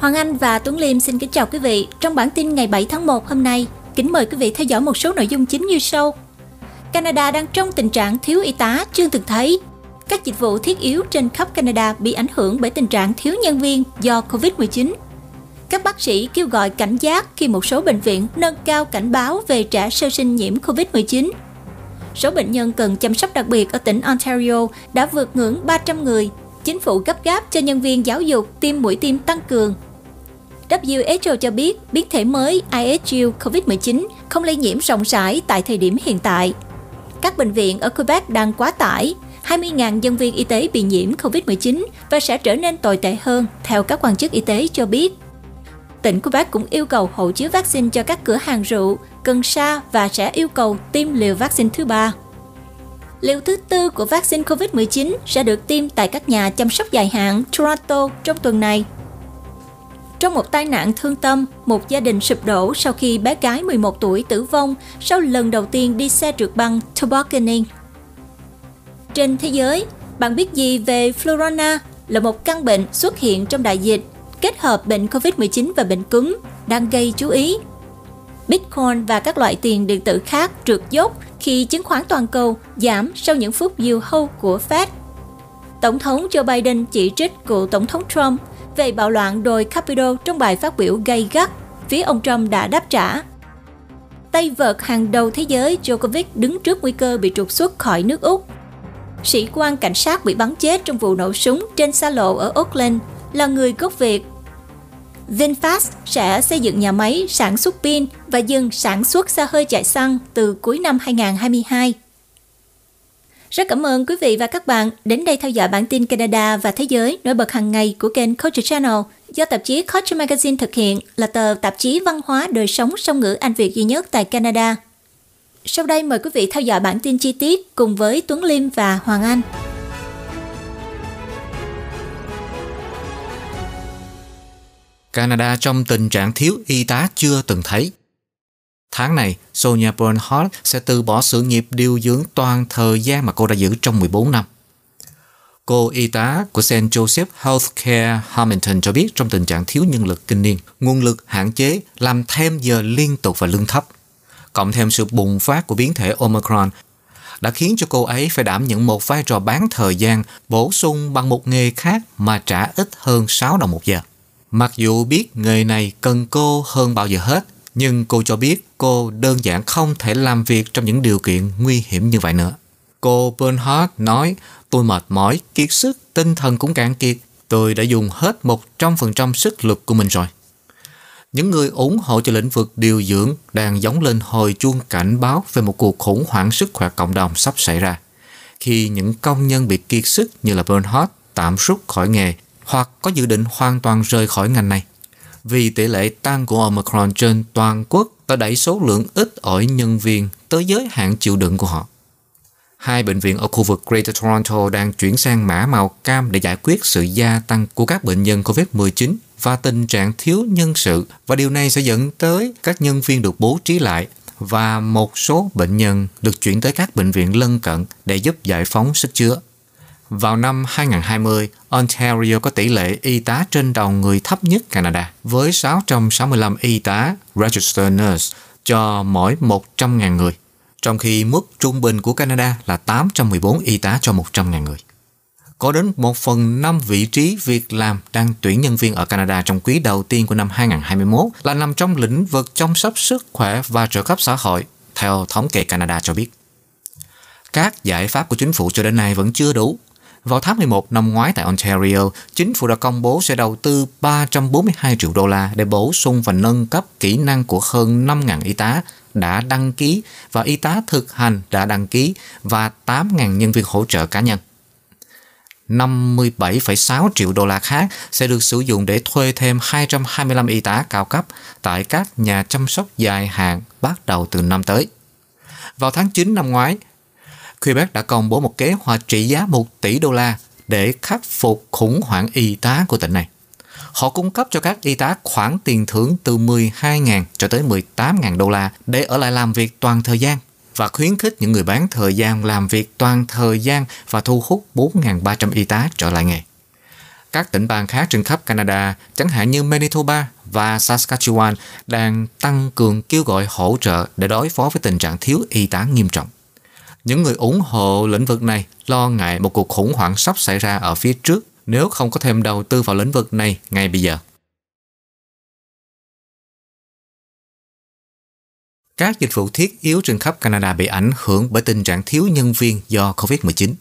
Hoàng Anh và Tuấn Liêm xin kính chào quý vị. Trong bản tin ngày 7 tháng 1 hôm nay, kính mời quý vị theo dõi một số nội dung chính như sau. Canada đang trong tình trạng thiếu y tá chưa từng thấy. Các dịch vụ thiết yếu trên khắp Canada bị ảnh hưởng bởi tình trạng thiếu nhân viên do Covid-19. Các bác sĩ kêu gọi cảnh giác khi một số bệnh viện nâng cao cảnh báo về trẻ sơ sinh nhiễm Covid-19. Số bệnh nhân cần chăm sóc đặc biệt ở tỉnh Ontario đã vượt ngưỡng 300 người. Chính phủ gấp gáp cho nhân viên giáo dục tiêm mũi tiêm tăng cường WHO cho biết biến thể mới ISU COVID-19 không lây nhiễm rộng rãi tại thời điểm hiện tại. Các bệnh viện ở Quebec đang quá tải, 20.000 nhân viên y tế bị nhiễm COVID-19 và sẽ trở nên tồi tệ hơn, theo các quan chức y tế cho biết. Tỉnh Quebec cũng yêu cầu hộ chiếu vaccine cho các cửa hàng rượu, cần sa và sẽ yêu cầu tiêm liều vaccine thứ ba. Liều thứ tư của vaccine COVID-19 sẽ được tiêm tại các nhà chăm sóc dài hạn Toronto trong tuần này. Trong một tai nạn thương tâm, một gia đình sụp đổ sau khi bé gái 11 tuổi tử vong sau lần đầu tiên đi xe trượt băng tobogganing. Trên thế giới, bạn biết gì về Florona là một căn bệnh xuất hiện trong đại dịch, kết hợp bệnh COVID-19 và bệnh cúm, đang gây chú ý. Bitcoin và các loại tiền điện tử khác trượt dốc khi chứng khoán toàn cầu giảm sau những phút diều hâu của Fed. Tổng thống Joe Biden chỉ trích cựu Tổng thống Trump về bạo loạn đồi Capitol trong bài phát biểu gay gắt, phía ông Trump đã đáp trả. Tay vợt hàng đầu thế giới Djokovic đứng trước nguy cơ bị trục xuất khỏi nước Úc. Sĩ quan cảnh sát bị bắn chết trong vụ nổ súng trên xa lộ ở Auckland là người gốc Việt. VinFast sẽ xây dựng nhà máy sản xuất pin và dừng sản xuất xe hơi chạy xăng từ cuối năm 2022. Rất cảm ơn quý vị và các bạn đến đây theo dõi bản tin Canada và Thế giới nổi bật hàng ngày của kênh Culture Channel do tạp chí Culture Magazine thực hiện là tờ tạp chí văn hóa đời sống song ngữ Anh Việt duy nhất tại Canada. Sau đây, mời quý vị theo dõi bản tin chi tiết cùng với Tuấn Liêm và Hoàng Anh. Canada trong tình trạng thiếu y tá chưa từng thấy. Tháng này, Sonia Bernhardt sẽ từ bỏ sự nghiệp điều dưỡng toàn thời gian mà cô đã giữ trong 14 năm. Cô y tá của St. Joseph Healthcare Hamilton cho biết trong tình trạng thiếu nhân lực kinh niên, nguồn lực hạn chế làm thêm giờ liên tục và lương thấp. Cộng thêm sự bùng phát của biến thể Omicron đã khiến cho cô ấy phải đảm nhận một vai trò bán thời gian bổ sung bằng một nghề khác mà trả ít hơn 6 đồng một giờ. Mặc dù biết nghề này cần cô hơn bao giờ hết, nhưng cô cho biết cô đơn giản không thể làm việc trong những điều kiện nguy hiểm như vậy nữa. Cô Bernhardt nói, tôi mệt mỏi, kiệt sức, tinh thần cũng cạn kiệt. Tôi đã dùng hết 100% sức lực của mình rồi. Những người ủng hộ cho lĩnh vực điều dưỡng đang giống lên hồi chuông cảnh báo về một cuộc khủng hoảng sức khỏe cộng đồng sắp xảy ra. Khi những công nhân bị kiệt sức như là Bernhardt tạm rút khỏi nghề hoặc có dự định hoàn toàn rời khỏi ngành này vì tỷ lệ tăng của Omicron trên toàn quốc đã đẩy số lượng ít ỏi nhân viên tới giới hạn chịu đựng của họ. Hai bệnh viện ở khu vực Greater Toronto đang chuyển sang mã màu cam để giải quyết sự gia tăng của các bệnh nhân COVID-19 và tình trạng thiếu nhân sự, và điều này sẽ dẫn tới các nhân viên được bố trí lại và một số bệnh nhân được chuyển tới các bệnh viện lân cận để giúp giải phóng sức chứa. Vào năm 2020, Ontario có tỷ lệ y tá trên đầu người thấp nhất Canada, với 665 y tá Registered Nurse cho mỗi 100.000 người, trong khi mức trung bình của Canada là 814 y tá cho 100.000 người. Có đến 1 phần 5 vị trí việc làm đang tuyển nhân viên ở Canada trong quý đầu tiên của năm 2021 là nằm trong lĩnh vực chăm sóc sức khỏe và trợ cấp xã hội, theo thống kê Canada cho biết. Các giải pháp của chính phủ cho đến nay vẫn chưa đủ vào tháng 11 năm ngoái tại Ontario, chính phủ đã công bố sẽ đầu tư 342 triệu đô la để bổ sung và nâng cấp kỹ năng của hơn 5.000 y tá đã đăng ký và y tá thực hành đã đăng ký và 8.000 nhân viên hỗ trợ cá nhân. 57,6 triệu đô la khác sẽ được sử dụng để thuê thêm 225 y tá cao cấp tại các nhà chăm sóc dài hạn bắt đầu từ năm tới. Vào tháng 9 năm ngoái, Quebec đã công bố một kế hoạch trị giá 1 tỷ đô la để khắc phục khủng hoảng y tá của tỉnh này. Họ cung cấp cho các y tá khoản tiền thưởng từ 12.000 cho tới 18.000 đô la để ở lại làm việc toàn thời gian và khuyến khích những người bán thời gian làm việc toàn thời gian và thu hút 4.300 y tá trở lại nghề. Các tỉnh bang khác trên khắp Canada, chẳng hạn như Manitoba và Saskatchewan, đang tăng cường kêu gọi hỗ trợ để đối phó với tình trạng thiếu y tá nghiêm trọng. Những người ủng hộ lĩnh vực này lo ngại một cuộc khủng hoảng sắp xảy ra ở phía trước nếu không có thêm đầu tư vào lĩnh vực này ngay bây giờ. Các dịch vụ thiết yếu trên khắp Canada bị ảnh hưởng bởi tình trạng thiếu nhân viên do COVID-19.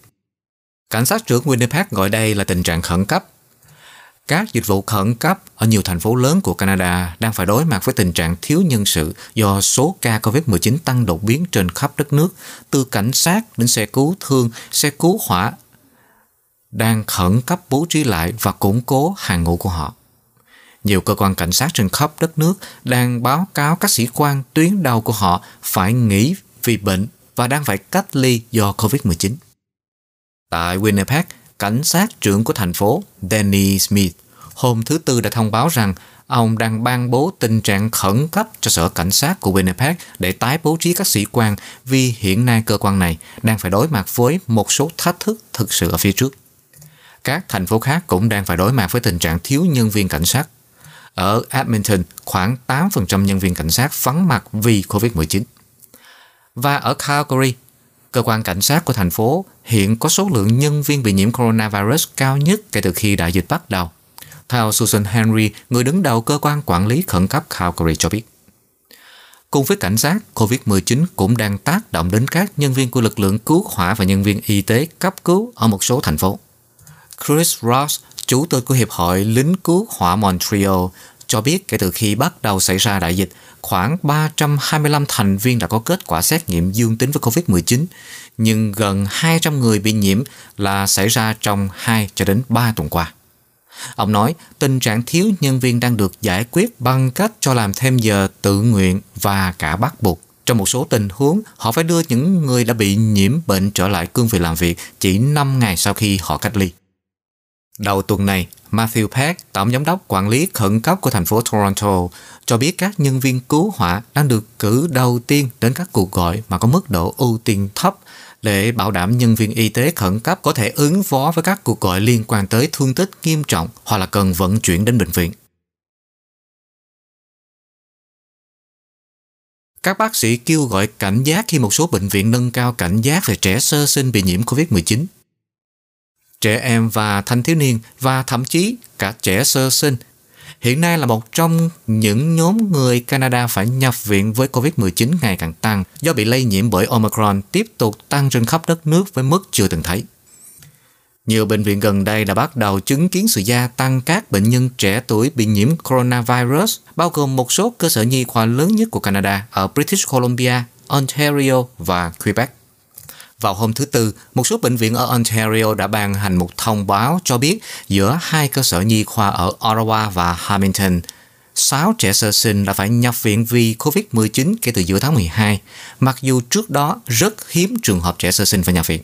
Cảnh sát trưởng Winnipeg gọi đây là tình trạng khẩn cấp. Các dịch vụ khẩn cấp ở nhiều thành phố lớn của Canada đang phải đối mặt với tình trạng thiếu nhân sự do số ca COVID-19 tăng đột biến trên khắp đất nước, từ cảnh sát đến xe cứu thương, xe cứu hỏa, đang khẩn cấp bố trí lại và củng cố hàng ngũ của họ. Nhiều cơ quan cảnh sát trên khắp đất nước đang báo cáo các sĩ quan tuyến đầu của họ phải nghỉ vì bệnh và đang phải cách ly do COVID-19. Tại Winnipeg, cảnh sát trưởng của thành phố Danny Smith hôm thứ Tư đã thông báo rằng ông đang ban bố tình trạng khẩn cấp cho sở cảnh sát của Winnipeg để tái bố trí các sĩ quan vì hiện nay cơ quan này đang phải đối mặt với một số thách thức thực sự ở phía trước. Các thành phố khác cũng đang phải đối mặt với tình trạng thiếu nhân viên cảnh sát. Ở Edmonton, khoảng 8% nhân viên cảnh sát vắng mặt vì COVID-19. Và ở Calgary, cơ quan cảnh sát của thành phố hiện có số lượng nhân viên bị nhiễm coronavirus cao nhất kể từ khi đại dịch bắt đầu. Theo Susan Henry, người đứng đầu cơ quan quản lý khẩn cấp Calgary cho biết. Cùng với cảnh sát, COVID-19 cũng đang tác động đến các nhân viên của lực lượng cứu hỏa và nhân viên y tế cấp cứu ở một số thành phố. Chris Ross, chủ tịch của Hiệp hội Lính cứu hỏa Montreal, cho biết kể từ khi bắt đầu xảy ra đại dịch, khoảng 325 thành viên đã có kết quả xét nghiệm dương tính với COVID-19, nhưng gần 200 người bị nhiễm là xảy ra trong 2 cho đến 3 tuần qua. Ông nói tình trạng thiếu nhân viên đang được giải quyết bằng cách cho làm thêm giờ tự nguyện và cả bắt buộc. Trong một số tình huống, họ phải đưa những người đã bị nhiễm bệnh trở lại cương vị làm việc chỉ 5 ngày sau khi họ cách ly. Đầu tuần này, Matthew Peck, tổng giám đốc quản lý khẩn cấp của thành phố Toronto, cho biết các nhân viên cứu hỏa đang được cử đầu tiên đến các cuộc gọi mà có mức độ ưu tiên thấp để bảo đảm nhân viên y tế khẩn cấp có thể ứng phó với các cuộc gọi liên quan tới thương tích nghiêm trọng hoặc là cần vận chuyển đến bệnh viện. Các bác sĩ kêu gọi cảnh giác khi một số bệnh viện nâng cao cảnh giác về trẻ sơ sinh bị nhiễm COVID-19 trẻ em và thanh thiếu niên và thậm chí cả trẻ sơ sinh hiện nay là một trong những nhóm người Canada phải nhập viện với COVID-19 ngày càng tăng do bị lây nhiễm bởi Omicron tiếp tục tăng trên khắp đất nước với mức chưa từng thấy. Nhiều bệnh viện gần đây đã bắt đầu chứng kiến sự gia tăng các bệnh nhân trẻ tuổi bị nhiễm coronavirus, bao gồm một số cơ sở nhi khoa lớn nhất của Canada ở British Columbia, Ontario và Quebec. Vào hôm thứ Tư, một số bệnh viện ở Ontario đã ban hành một thông báo cho biết giữa hai cơ sở nhi khoa ở Ottawa và Hamilton, 6 trẻ sơ sinh đã phải nhập viện vì COVID-19 kể từ giữa tháng 12, mặc dù trước đó rất hiếm trường hợp trẻ sơ sinh phải nhập viện.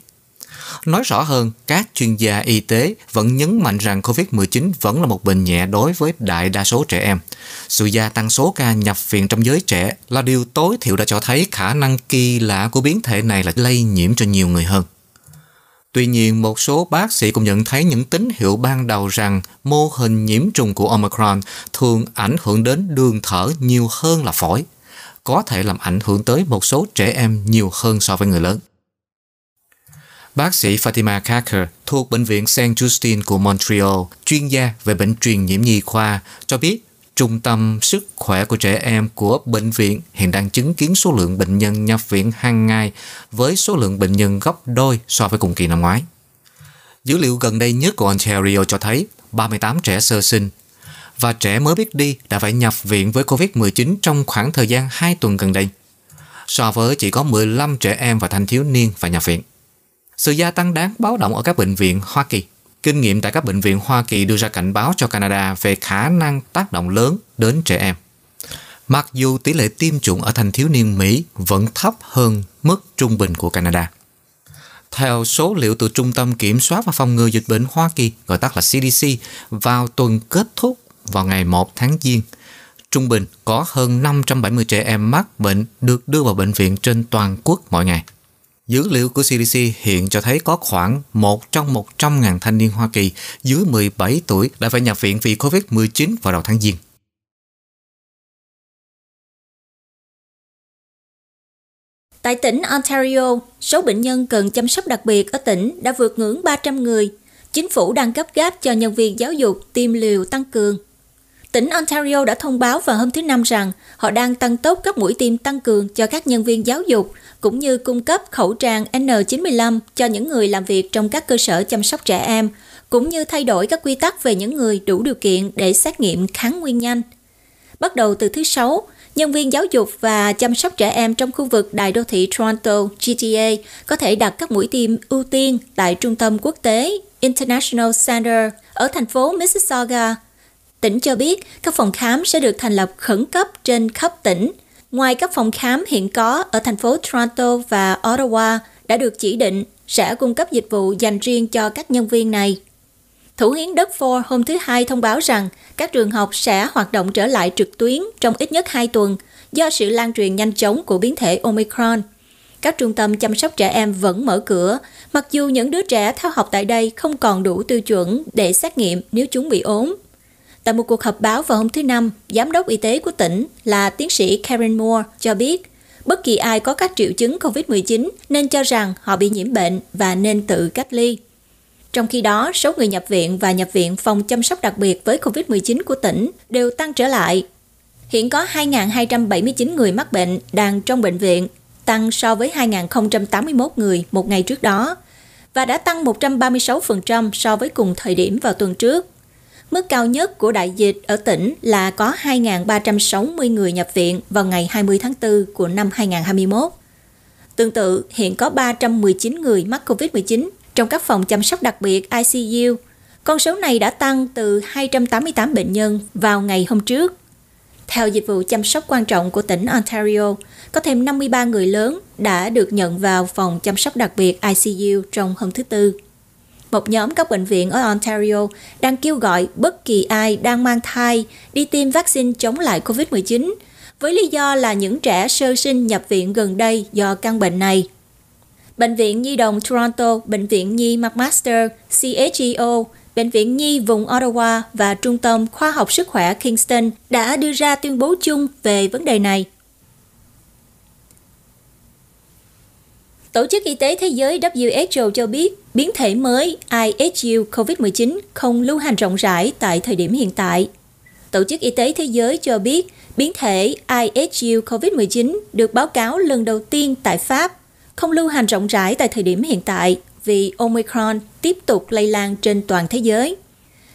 Nói rõ hơn, các chuyên gia y tế vẫn nhấn mạnh rằng COVID-19 vẫn là một bệnh nhẹ đối với đại đa số trẻ em. Sự gia tăng số ca nhập viện trong giới trẻ là điều tối thiểu đã cho thấy khả năng kỳ lạ của biến thể này là lây nhiễm cho nhiều người hơn. Tuy nhiên, một số bác sĩ cũng nhận thấy những tín hiệu ban đầu rằng mô hình nhiễm trùng của Omicron thường ảnh hưởng đến đường thở nhiều hơn là phổi, có thể làm ảnh hưởng tới một số trẻ em nhiều hơn so với người lớn. Bác sĩ Fatima Kaker thuộc Bệnh viện St. Justine của Montreal, chuyên gia về bệnh truyền nhiễm nhi khoa, cho biết Trung tâm sức khỏe của trẻ em của bệnh viện hiện đang chứng kiến số lượng bệnh nhân nhập viện hàng ngày với số lượng bệnh nhân gấp đôi so với cùng kỳ năm ngoái. Dữ liệu gần đây nhất của Ontario cho thấy 38 trẻ sơ sinh và trẻ mới biết đi đã phải nhập viện với COVID-19 trong khoảng thời gian 2 tuần gần đây, so với chỉ có 15 trẻ em và thanh thiếu niên phải nhập viện. Sự gia tăng đáng báo động ở các bệnh viện Hoa Kỳ. Kinh nghiệm tại các bệnh viện Hoa Kỳ đưa ra cảnh báo cho Canada về khả năng tác động lớn đến trẻ em. Mặc dù tỷ lệ tiêm chủng ở thanh thiếu niên Mỹ vẫn thấp hơn mức trung bình của Canada. Theo số liệu từ Trung tâm Kiểm soát và Phòng ngừa Dịch bệnh Hoa Kỳ, gọi tắt là CDC, vào tuần kết thúc vào ngày 1 tháng Giêng, trung bình có hơn 570 trẻ em mắc bệnh được đưa vào bệnh viện trên toàn quốc mỗi ngày. Dữ liệu của CDC hiện cho thấy có khoảng 1 trong 100.000 thanh niên Hoa Kỳ dưới 17 tuổi đã phải nhập viện vì COVID-19 vào đầu tháng Giêng. Tại tỉnh Ontario, số bệnh nhân cần chăm sóc đặc biệt ở tỉnh đã vượt ngưỡng 300 người. Chính phủ đang gấp gáp cho nhân viên giáo dục tiêm liều tăng cường. Tỉnh Ontario đã thông báo vào hôm thứ Năm rằng họ đang tăng tốc các mũi tiêm tăng cường cho các nhân viên giáo dục, cũng như cung cấp khẩu trang N95 cho những người làm việc trong các cơ sở chăm sóc trẻ em, cũng như thay đổi các quy tắc về những người đủ điều kiện để xét nghiệm kháng nguyên nhanh. Bắt đầu từ thứ Sáu, nhân viên giáo dục và chăm sóc trẻ em trong khu vực đại đô thị Toronto, GTA có thể đặt các mũi tiêm ưu tiên tại trung tâm quốc tế International Center ở thành phố Mississauga. Tỉnh cho biết các phòng khám sẽ được thành lập khẩn cấp trên khắp tỉnh. Ngoài các phòng khám hiện có ở thành phố Toronto và Ottawa đã được chỉ định sẽ cung cấp dịch vụ dành riêng cho các nhân viên này. Thủ hiến đất Ford hôm thứ Hai thông báo rằng các trường học sẽ hoạt động trở lại trực tuyến trong ít nhất 2 tuần do sự lan truyền nhanh chóng của biến thể Omicron. Các trung tâm chăm sóc trẻ em vẫn mở cửa, mặc dù những đứa trẻ theo học tại đây không còn đủ tiêu chuẩn để xét nghiệm nếu chúng bị ốm. Tại một cuộc họp báo vào hôm thứ Năm, Giám đốc Y tế của tỉnh là tiến sĩ Karen Moore cho biết bất kỳ ai có các triệu chứng COVID-19 nên cho rằng họ bị nhiễm bệnh và nên tự cách ly. Trong khi đó, số người nhập viện và nhập viện phòng chăm sóc đặc biệt với COVID-19 của tỉnh đều tăng trở lại. Hiện có 2.279 người mắc bệnh đang trong bệnh viện, tăng so với 2.081 người một ngày trước đó, và đã tăng 136% so với cùng thời điểm vào tuần trước. Mức cao nhất của đại dịch ở tỉnh là có 2.360 người nhập viện vào ngày 20 tháng 4 của năm 2021. Tương tự, hiện có 319 người mắc COVID-19 trong các phòng chăm sóc đặc biệt ICU. Con số này đã tăng từ 288 bệnh nhân vào ngày hôm trước. Theo dịch vụ chăm sóc quan trọng của tỉnh Ontario, có thêm 53 người lớn đã được nhận vào phòng chăm sóc đặc biệt ICU trong hôm thứ Tư. Một nhóm các bệnh viện ở Ontario đang kêu gọi bất kỳ ai đang mang thai đi tiêm vaccine chống lại COVID-19 với lý do là những trẻ sơ sinh nhập viện gần đây do căn bệnh này. Bệnh viện Nhi đồng Toronto, Bệnh viện Nhi McMaster, CHEO, Bệnh viện Nhi vùng Ottawa và Trung tâm Khoa học Sức khỏe Kingston đã đưa ra tuyên bố chung về vấn đề này. Tổ chức Y tế Thế giới WHO cho biết, biến thể mới IHU COVID-19 không lưu hành rộng rãi tại thời điểm hiện tại. Tổ chức Y tế Thế giới cho biết, biến thể IHU COVID-19 được báo cáo lần đầu tiên tại Pháp, không lưu hành rộng rãi tại thời điểm hiện tại vì Omicron tiếp tục lây lan trên toàn thế giới.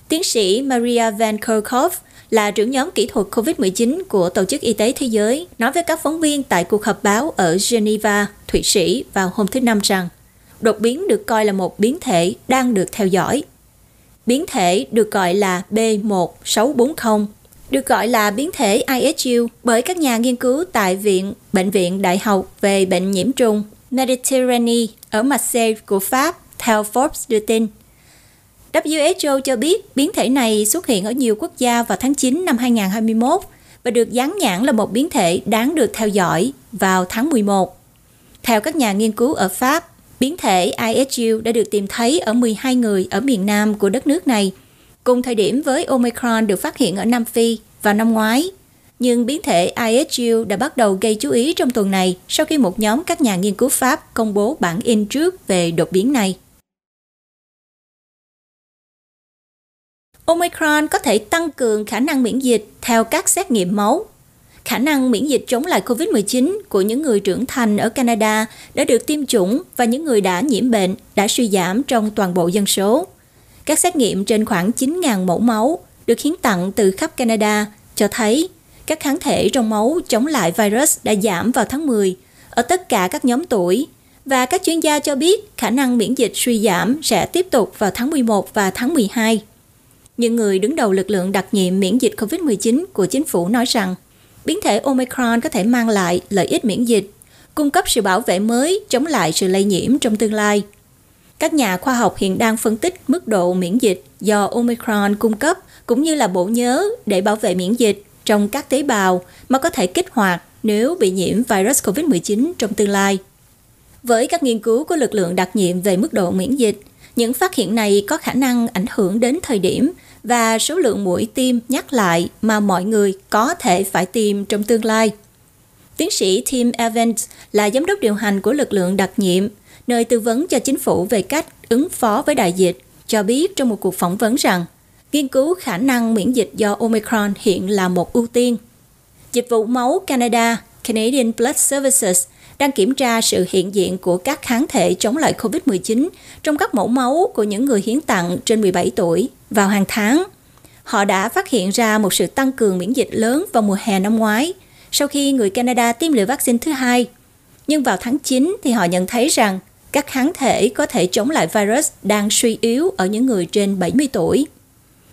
Tiến sĩ Maria Van Kerkhove là trưởng nhóm kỹ thuật COVID-19 của Tổ chức Y tế Thế giới, nói với các phóng viên tại cuộc họp báo ở Geneva, Thụy Sĩ vào hôm thứ Năm rằng đột biến được coi là một biến thể đang được theo dõi. Biến thể được gọi là B1640, được gọi là biến thể ISU bởi các nhà nghiên cứu tại Viện Bệnh viện Đại học về bệnh nhiễm trùng Mediterranean ở Marseille của Pháp, theo Forbes đưa tin. WHO cho biết biến thể này xuất hiện ở nhiều quốc gia vào tháng 9 năm 2021 và được dán nhãn là một biến thể đáng được theo dõi vào tháng 11. Theo các nhà nghiên cứu ở Pháp, biến thể ISU đã được tìm thấy ở 12 người ở miền Nam của đất nước này, cùng thời điểm với Omicron được phát hiện ở Nam Phi vào năm ngoái nhưng biến thể ISU đã bắt đầu gây chú ý trong tuần này sau khi một nhóm các nhà nghiên cứu Pháp công bố bản in trước về đột biến này. Omicron có thể tăng cường khả năng miễn dịch theo các xét nghiệm máu. Khả năng miễn dịch chống lại COVID-19 của những người trưởng thành ở Canada đã được tiêm chủng và những người đã nhiễm bệnh đã suy giảm trong toàn bộ dân số. Các xét nghiệm trên khoảng 9.000 mẫu máu được hiến tặng từ khắp Canada cho thấy các kháng thể trong máu chống lại virus đã giảm vào tháng 10 ở tất cả các nhóm tuổi và các chuyên gia cho biết khả năng miễn dịch suy giảm sẽ tiếp tục vào tháng 11 và tháng 12. Những người đứng đầu lực lượng đặc nhiệm miễn dịch COVID-19 của chính phủ nói rằng biến thể Omicron có thể mang lại lợi ích miễn dịch, cung cấp sự bảo vệ mới chống lại sự lây nhiễm trong tương lai. Các nhà khoa học hiện đang phân tích mức độ miễn dịch do Omicron cung cấp cũng như là bộ nhớ để bảo vệ miễn dịch trong các tế bào mà có thể kích hoạt nếu bị nhiễm virus COVID-19 trong tương lai. Với các nghiên cứu của lực lượng đặc nhiệm về mức độ miễn dịch, những phát hiện này có khả năng ảnh hưởng đến thời điểm và số lượng mũi tiêm nhắc lại mà mọi người có thể phải tiêm trong tương lai. Tiến sĩ Tim Evans là giám đốc điều hành của lực lượng đặc nhiệm, nơi tư vấn cho chính phủ về cách ứng phó với đại dịch, cho biết trong một cuộc phỏng vấn rằng nghiên cứu khả năng miễn dịch do Omicron hiện là một ưu tiên. Dịch vụ máu Canada, Canadian Blood Services, đang kiểm tra sự hiện diện của các kháng thể chống lại COVID-19 trong các mẫu máu của những người hiến tặng trên 17 tuổi vào hàng tháng. Họ đã phát hiện ra một sự tăng cường miễn dịch lớn vào mùa hè năm ngoái, sau khi người Canada tiêm liều vaccine thứ hai. Nhưng vào tháng 9 thì họ nhận thấy rằng các kháng thể có thể chống lại virus đang suy yếu ở những người trên 70 tuổi.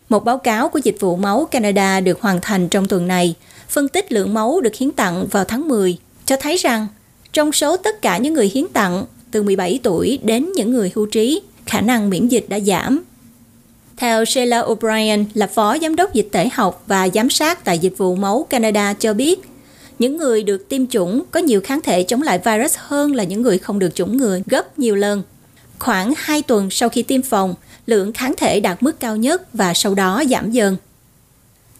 Một báo cáo của Dịch vụ Máu Canada được hoàn thành trong tuần này, phân tích lượng máu được hiến tặng vào tháng 10, cho thấy rằng trong số tất cả những người hiến tặng từ 17 tuổi đến những người hưu trí, khả năng miễn dịch đã giảm. Theo Sheila O'Brien là phó giám đốc dịch tễ học và giám sát tại Dịch vụ Máu Canada cho biết, những người được tiêm chủng có nhiều kháng thể chống lại virus hơn là những người không được chủng ngừa gấp nhiều lần. Khoảng 2 tuần sau khi tiêm phòng, lượng kháng thể đạt mức cao nhất và sau đó giảm dần.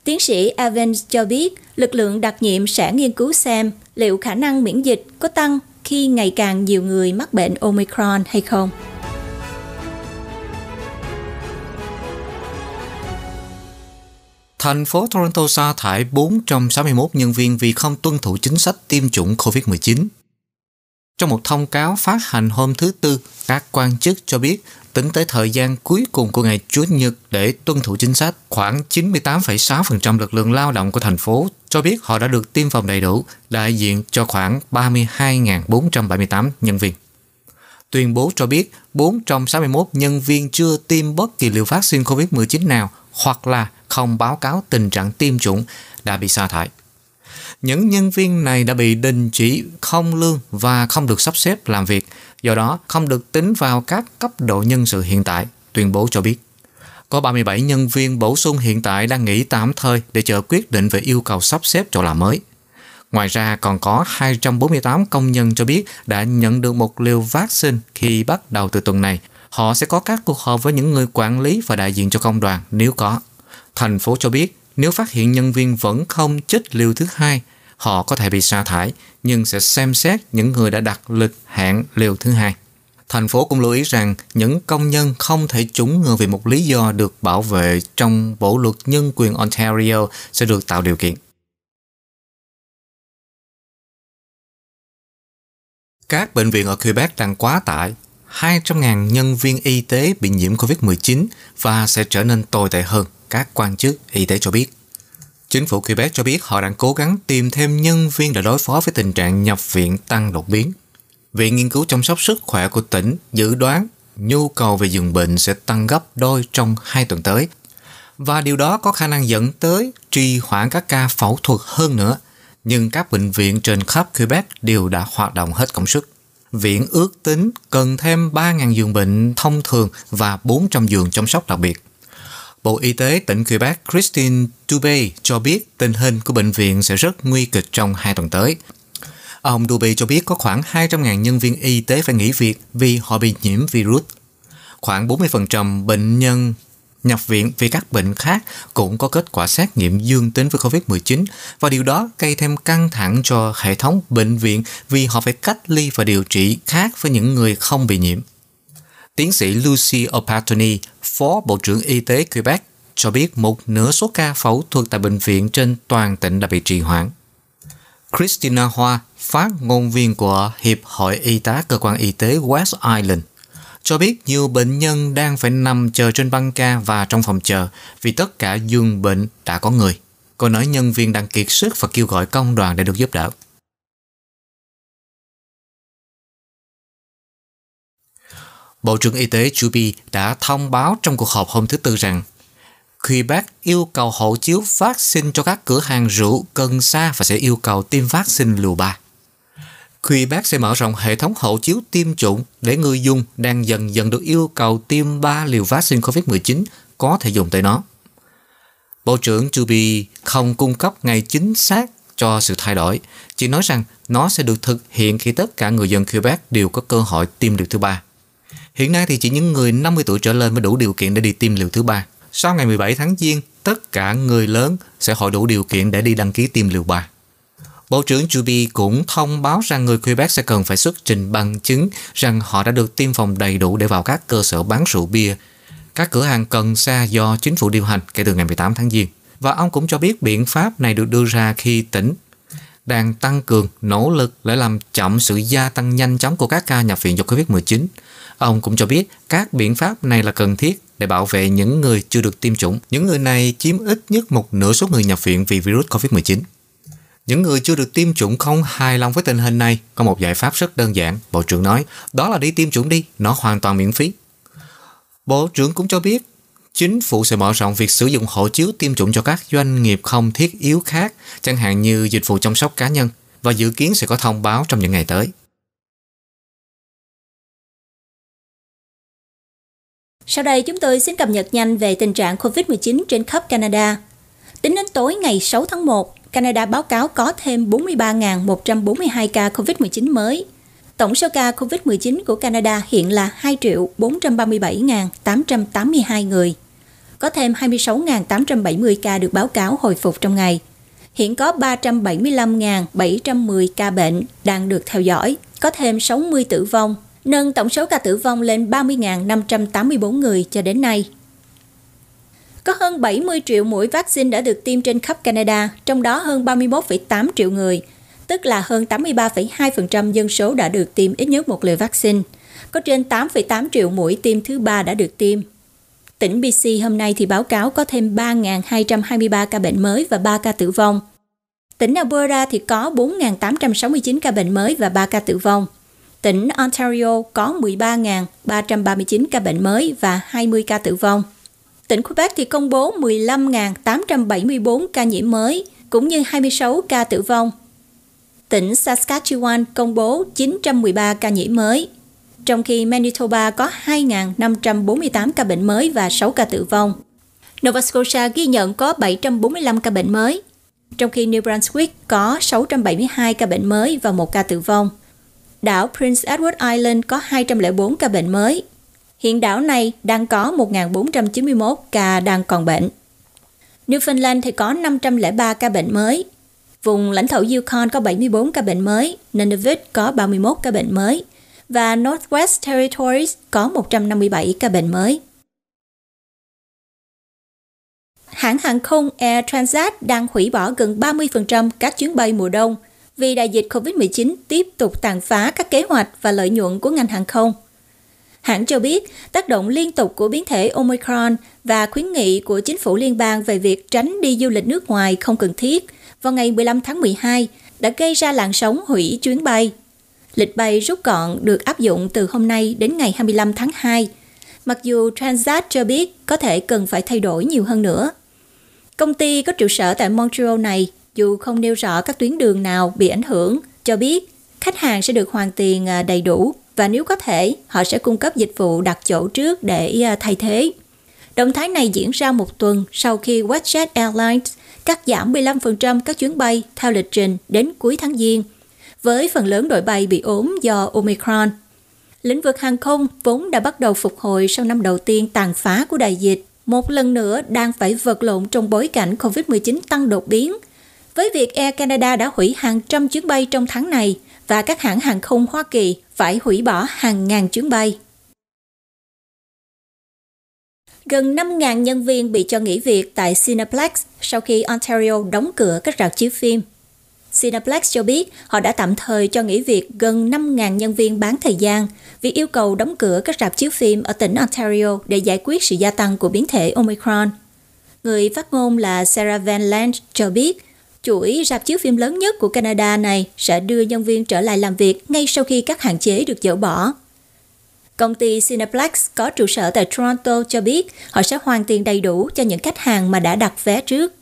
Tiến sĩ Evans cho biết lực lượng đặc nhiệm sẽ nghiên cứu xem liệu khả năng miễn dịch có tăng khi ngày càng nhiều người mắc bệnh Omicron hay không. Thành phố Toronto sa thải 461 nhân viên vì không tuân thủ chính sách tiêm chủng COVID-19. Trong một thông cáo phát hành hôm thứ Tư, các quan chức cho biết tính tới thời gian cuối cùng của ngày Chủ nhật để tuân thủ chính sách, khoảng 98,6% lực lượng lao động của thành phố cho biết họ đã được tiêm phòng đầy đủ, đại diện cho khoảng 32.478 nhân viên. Tuyên bố cho biết 461 nhân viên chưa tiêm bất kỳ liều vaccine COVID-19 nào hoặc là không báo cáo tình trạng tiêm chủng đã bị sa thải. Những nhân viên này đã bị đình chỉ không lương và không được sắp xếp làm việc, do đó không được tính vào các cấp độ nhân sự hiện tại, tuyên bố cho biết. Có 37 nhân viên bổ sung hiện tại đang nghỉ tạm thời để chờ quyết định về yêu cầu sắp xếp chỗ làm mới. Ngoài ra còn có 248 công nhân cho biết đã nhận được một liều vaccine khi bắt đầu từ tuần này. Họ sẽ có các cuộc họp với những người quản lý và đại diện cho công đoàn nếu có. Thành phố cho biết nếu phát hiện nhân viên vẫn không chích liều thứ hai, họ có thể bị sa thải, nhưng sẽ xem xét những người đã đặt lịch hẹn liều thứ hai. Thành phố cũng lưu ý rằng những công nhân không thể trúng ngừa vì một lý do được bảo vệ trong Bộ luật Nhân quyền Ontario sẽ được tạo điều kiện. Các bệnh viện ở Quebec đang quá tải. 200.000 nhân viên y tế bị nhiễm COVID-19 và sẽ trở nên tồi tệ hơn, các quan chức y tế cho biết. Chính phủ Quebec cho biết họ đang cố gắng tìm thêm nhân viên để đối phó với tình trạng nhập viện tăng đột biến. Viện Nghiên cứu chăm sóc sức khỏe của tỉnh dự đoán nhu cầu về giường bệnh sẽ tăng gấp đôi trong hai tuần tới. Và điều đó có khả năng dẫn tới trì hoãn các ca phẫu thuật hơn nữa. Nhưng các bệnh viện trên khắp Quebec đều đã hoạt động hết công suất. Viện ước tính cần thêm 3.000 giường bệnh thông thường và 400 giường chăm sóc đặc biệt. Bộ Y tế tỉnh Quebec Christine Dubé cho biết tình hình của bệnh viện sẽ rất nguy kịch trong hai tuần tới. Ông Dubé cho biết có khoảng 200.000 nhân viên y tế phải nghỉ việc vì họ bị nhiễm virus. Khoảng 40% bệnh nhân nhập viện vì các bệnh khác cũng có kết quả xét nghiệm dương tính với COVID-19 và điều đó gây thêm căng thẳng cho hệ thống bệnh viện vì họ phải cách ly và điều trị khác với những người không bị nhiễm. Tiến sĩ Lucy O'Pattoni, Phó Bộ trưởng Y tế Quebec, cho biết một nửa số ca phẫu thuật tại bệnh viện trên toàn tỉnh đã bị trì hoãn. Christina Hoa, phát ngôn viên của Hiệp hội Y tá Cơ quan Y tế West Island, cho biết nhiều bệnh nhân đang phải nằm chờ trên băng ca và trong phòng chờ vì tất cả giường bệnh đã có người. Cô nói nhân viên đang kiệt sức và kêu gọi công đoàn để được giúp đỡ. Bộ trưởng Y tế Chubi đã thông báo trong cuộc họp hôm thứ Tư rằng Quebec yêu cầu hộ chiếu vaccine cho các cửa hàng rượu cần xa và sẽ yêu cầu tiêm vaccine liều 3. Quebec sẽ mở rộng hệ thống hộ chiếu tiêm chủng để người dùng đang dần dần được yêu cầu tiêm 3 liều vaccine COVID-19 có thể dùng tới nó. Bộ trưởng Chuby không cung cấp ngày chính xác cho sự thay đổi, chỉ nói rằng nó sẽ được thực hiện khi tất cả người dân Quebec đều có cơ hội tiêm liều thứ ba. Hiện nay thì chỉ những người 50 tuổi trở lên mới đủ điều kiện để đi tiêm liều thứ ba. Sau ngày 17 tháng Giêng, tất cả người lớn sẽ hội đủ điều kiện để đi đăng ký tiêm liều 3. Bộ trưởng Juby cũng thông báo rằng người Quebec sẽ cần phải xuất trình bằng chứng rằng họ đã được tiêm phòng đầy đủ để vào các cơ sở bán rượu bia, các cửa hàng cần xa do chính phủ điều hành kể từ ngày 18 tháng Giêng. Và ông cũng cho biết biện pháp này được đưa ra khi tỉnh đang tăng cường nỗ lực để làm chậm sự gia tăng nhanh chóng của các ca nhập viện do Covid-19. Ông cũng cho biết các biện pháp này là cần thiết để bảo vệ những người chưa được tiêm chủng. Những người này chiếm ít nhất một nửa số người nhập viện vì virus COVID-19. Những người chưa được tiêm chủng không hài lòng với tình hình này có một giải pháp rất đơn giản. Bộ trưởng nói, đó là đi tiêm chủng đi, nó hoàn toàn miễn phí. Bộ trưởng cũng cho biết, chính phủ sẽ mở rộng việc sử dụng hộ chiếu tiêm chủng cho các doanh nghiệp không thiết yếu khác, chẳng hạn như dịch vụ chăm sóc cá nhân, và dự kiến sẽ có thông báo trong những ngày tới. Sau đây chúng tôi xin cập nhật nhanh về tình trạng COVID-19 trên khắp Canada. Tính đến tối ngày 6 tháng 1, Canada báo cáo có thêm 43.142 ca COVID-19 mới. Tổng số ca COVID-19 của Canada hiện là 2.437.882 người. Có thêm 26.870 ca được báo cáo hồi phục trong ngày. Hiện có 375.710 ca bệnh đang được theo dõi, có thêm 60 tử vong, nâng tổng số ca tử vong lên 30.584 người cho đến nay. Có hơn 70 triệu mũi vaccine đã được tiêm trên khắp Canada, trong đó hơn 31,8 triệu người, tức là hơn 83,2% dân số đã được tiêm ít nhất một liều vaccine. Có trên 8,8 triệu mũi tiêm thứ ba đã được tiêm. Tỉnh BC hôm nay thì báo cáo có thêm 3.223 ca bệnh mới và 3 ca tử vong. Tỉnh Alberta thì có 4.869 ca bệnh mới và 3 ca tử vong. Tỉnh Ontario có 13.339 ca bệnh mới và 20 ca tử vong. Tỉnh Quebec thì công bố 15.874 ca nhiễm mới, cũng như 26 ca tử vong. Tỉnh Saskatchewan công bố 913 ca nhiễm mới, trong khi Manitoba có 2.548 ca bệnh mới và 6 ca tử vong. Nova Scotia ghi nhận có 745 ca bệnh mới, trong khi New Brunswick có 672 ca bệnh mới và 1 ca tử vong. Đảo Prince Edward Island có 204 ca bệnh mới, Hiện đảo này đang có 1.491 ca đang còn bệnh. Newfoundland thì có 503 ca bệnh mới. Vùng lãnh thổ Yukon có 74 ca bệnh mới, Nunavut có 31 ca bệnh mới và Northwest Territories có 157 ca bệnh mới. Hãng hàng không Air Transat đang hủy bỏ gần 30% các chuyến bay mùa đông vì đại dịch COVID-19 tiếp tục tàn phá các kế hoạch và lợi nhuận của ngành hàng không – Hãng cho biết tác động liên tục của biến thể Omicron và khuyến nghị của chính phủ liên bang về việc tránh đi du lịch nước ngoài không cần thiết vào ngày 15 tháng 12 đã gây ra làn sóng hủy chuyến bay. Lịch bay rút gọn được áp dụng từ hôm nay đến ngày 25 tháng 2, mặc dù Transat cho biết có thể cần phải thay đổi nhiều hơn nữa. Công ty có trụ sở tại Montreal này, dù không nêu rõ các tuyến đường nào bị ảnh hưởng, cho biết khách hàng sẽ được hoàn tiền à, đầy đủ và nếu có thể, họ sẽ cung cấp dịch vụ đặt chỗ trước để à, thay thế. Động thái này diễn ra một tuần sau khi WestJet Airlines cắt giảm 15% các chuyến bay theo lịch trình đến cuối tháng Giêng, với phần lớn đội bay bị ốm do Omicron. Lĩnh vực hàng không vốn đã bắt đầu phục hồi sau năm đầu tiên tàn phá của đại dịch, một lần nữa đang phải vật lộn trong bối cảnh COVID-19 tăng đột biến. Với việc Air Canada đã hủy hàng trăm chuyến bay trong tháng này và các hãng hàng không Hoa Kỳ phải hủy bỏ hàng ngàn chuyến bay. Gần 5.000 nhân viên bị cho nghỉ việc tại Cineplex sau khi Ontario đóng cửa các rạp chiếu phim. Cineplex cho biết họ đã tạm thời cho nghỉ việc gần 5.000 nhân viên bán thời gian vì yêu cầu đóng cửa các rạp chiếu phim ở tỉnh Ontario để giải quyết sự gia tăng của biến thể Omicron. Người phát ngôn là Sarah Van Lange cho biết chuỗi rạp chiếu phim lớn nhất của Canada này sẽ đưa nhân viên trở lại làm việc ngay sau khi các hạn chế được dỡ bỏ. Công ty Cineplex có trụ sở tại Toronto cho biết họ sẽ hoàn tiền đầy đủ cho những khách hàng mà đã đặt vé trước.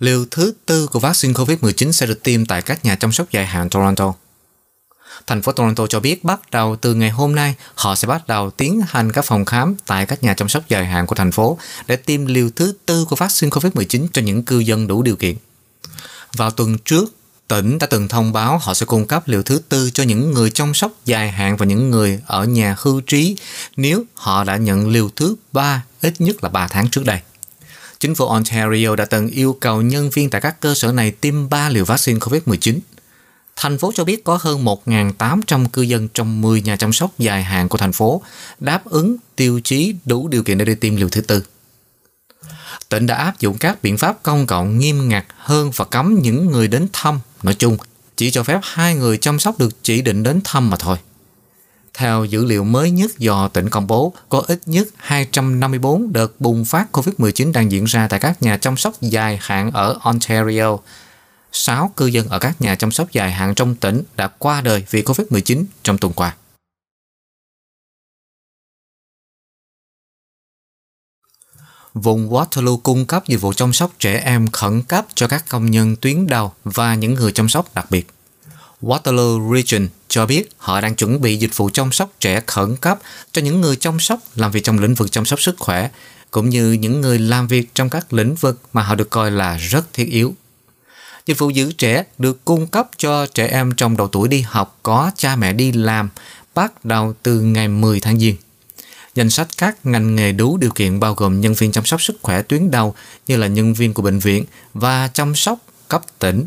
Liều thứ tư của vaccine COVID-19 sẽ được tiêm tại các nhà chăm sóc dài hạn Toronto. Thành phố Toronto cho biết bắt đầu từ ngày hôm nay, họ sẽ bắt đầu tiến hành các phòng khám tại các nhà chăm sóc dài hạn của thành phố để tiêm liều thứ tư của vaccine COVID-19 cho những cư dân đủ điều kiện. Vào tuần trước, tỉnh đã từng thông báo họ sẽ cung cấp liều thứ tư cho những người chăm sóc dài hạn và những người ở nhà hưu trí nếu họ đã nhận liều thứ ba ít nhất là 3 tháng trước đây. Chính phủ Ontario đã từng yêu cầu nhân viên tại các cơ sở này tiêm 3 liều vaccine COVID-19. Thành phố cho biết có hơn 1.800 cư dân trong 10 nhà chăm sóc dài hạn của thành phố đáp ứng tiêu chí đủ điều kiện để đi tiêm liều thứ tư. Tỉnh đã áp dụng các biện pháp công cộng nghiêm ngặt hơn và cấm những người đến thăm nói chung, chỉ cho phép hai người chăm sóc được chỉ định đến thăm mà thôi. Theo dữ liệu mới nhất do tỉnh công bố, có ít nhất 254 đợt bùng phát COVID-19 đang diễn ra tại các nhà chăm sóc dài hạn ở Ontario. 6 cư dân ở các nhà chăm sóc dài hạn trong tỉnh đã qua đời vì COVID-19 trong tuần qua. Vùng Waterloo cung cấp dịch vụ chăm sóc trẻ em khẩn cấp cho các công nhân tuyến đầu và những người chăm sóc đặc biệt. Waterloo Region cho biết họ đang chuẩn bị dịch vụ chăm sóc trẻ khẩn cấp cho những người chăm sóc làm việc trong lĩnh vực chăm sóc sức khỏe, cũng như những người làm việc trong các lĩnh vực mà họ được coi là rất thiết yếu. Dịch vụ giữ trẻ được cung cấp cho trẻ em trong độ tuổi đi học có cha mẹ đi làm bắt đầu từ ngày 10 tháng Giêng. Danh sách các ngành nghề đủ điều kiện bao gồm nhân viên chăm sóc sức khỏe tuyến đầu như là nhân viên của bệnh viện và chăm sóc cấp tỉnh,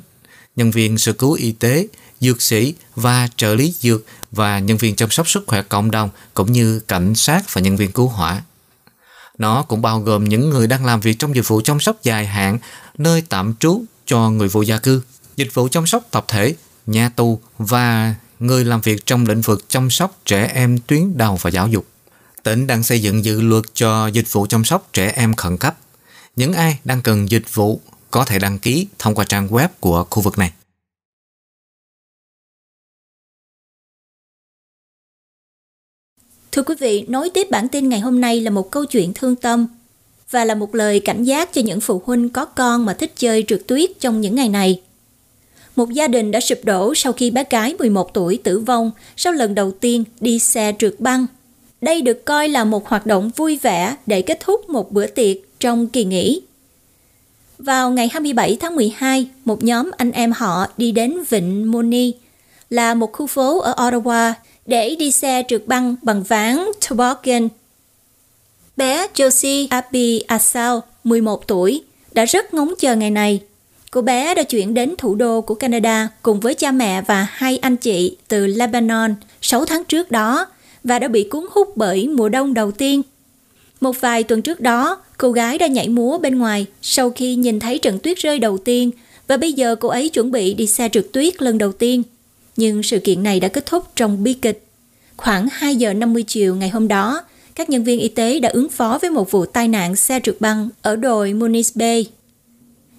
nhân viên sơ cứu y tế, dược sĩ và trợ lý dược và nhân viên chăm sóc sức khỏe cộng đồng cũng như cảnh sát và nhân viên cứu hỏa. Nó cũng bao gồm những người đang làm việc trong dịch vụ chăm sóc dài hạn, nơi tạm trú cho người vô gia cư, dịch vụ chăm sóc tập thể, nhà tù và người làm việc trong lĩnh vực chăm sóc trẻ em tuyến đầu và giáo dục tỉnh đang xây dựng dự luật cho dịch vụ chăm sóc trẻ em khẩn cấp. Những ai đang cần dịch vụ có thể đăng ký thông qua trang web của khu vực này. Thưa quý vị, nối tiếp bản tin ngày hôm nay là một câu chuyện thương tâm và là một lời cảnh giác cho những phụ huynh có con mà thích chơi trượt tuyết trong những ngày này. Một gia đình đã sụp đổ sau khi bé gái 11 tuổi tử vong sau lần đầu tiên đi xe trượt băng đây được coi là một hoạt động vui vẻ để kết thúc một bữa tiệc trong kỳ nghỉ. Vào ngày 27 tháng 12, một nhóm anh em họ đi đến Vịnh Moni, là một khu phố ở Ottawa, để đi xe trượt băng bằng ván toboggan. Bé Josie Abby Asao, 11 tuổi, đã rất ngóng chờ ngày này. Cô bé đã chuyển đến thủ đô của Canada cùng với cha mẹ và hai anh chị từ Lebanon 6 tháng trước đó và đã bị cuốn hút bởi mùa đông đầu tiên. Một vài tuần trước đó, cô gái đã nhảy múa bên ngoài sau khi nhìn thấy trận tuyết rơi đầu tiên và bây giờ cô ấy chuẩn bị đi xe trượt tuyết lần đầu tiên. Nhưng sự kiện này đã kết thúc trong bi kịch. Khoảng 2 giờ 50 chiều ngày hôm đó, các nhân viên y tế đã ứng phó với một vụ tai nạn xe trượt băng ở đồi Muniz Bay.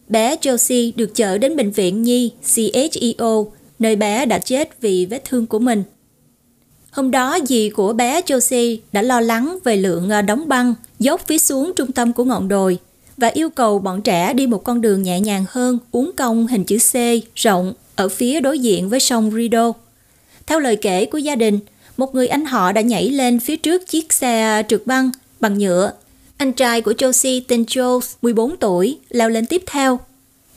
Bé Josie được chở đến bệnh viện Nhi CHEO, nơi bé đã chết vì vết thương của mình. Hôm đó dì của bé Josie đã lo lắng về lượng à, đóng băng dốc phía xuống trung tâm của ngọn đồi và yêu cầu bọn trẻ đi một con đường nhẹ nhàng hơn uốn cong hình chữ C rộng ở phía đối diện với sông Rideau. Theo lời kể của gia đình, một người anh họ đã nhảy lên phía trước chiếc xe trượt băng bằng nhựa. Anh trai của Josie tên Joe, 14 tuổi, leo lên tiếp theo.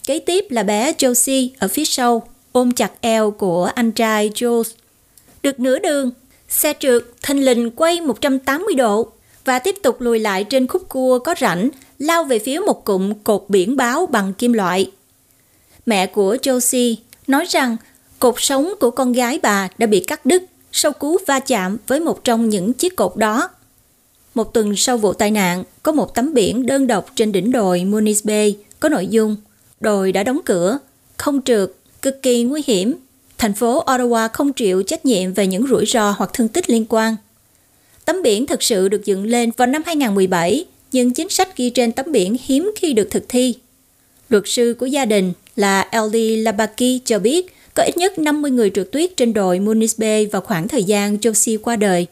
Kế tiếp là bé Josie ở phía sau, ôm chặt eo của anh trai Joe. Được nửa đường, Xe trượt thanh lình quay 180 độ và tiếp tục lùi lại trên khúc cua có rãnh, lao về phía một cụm cột biển báo bằng kim loại. Mẹ của Josie nói rằng cột sống của con gái bà đã bị cắt đứt sau cú va chạm với một trong những chiếc cột đó. Một tuần sau vụ tai nạn, có một tấm biển đơn độc trên đỉnh đồi Muniz Bay có nội dung đồi đã đóng cửa, không trượt, cực kỳ nguy hiểm thành phố Ottawa không chịu trách nhiệm về những rủi ro hoặc thương tích liên quan. Tấm biển thực sự được dựng lên vào năm 2017, nhưng chính sách ghi trên tấm biển hiếm khi được thực thi. Luật sư của gia đình là LD Labaki cho biết có ít nhất 50 người trượt tuyết trên đồi Muniz Bay vào khoảng thời gian Josie qua đời.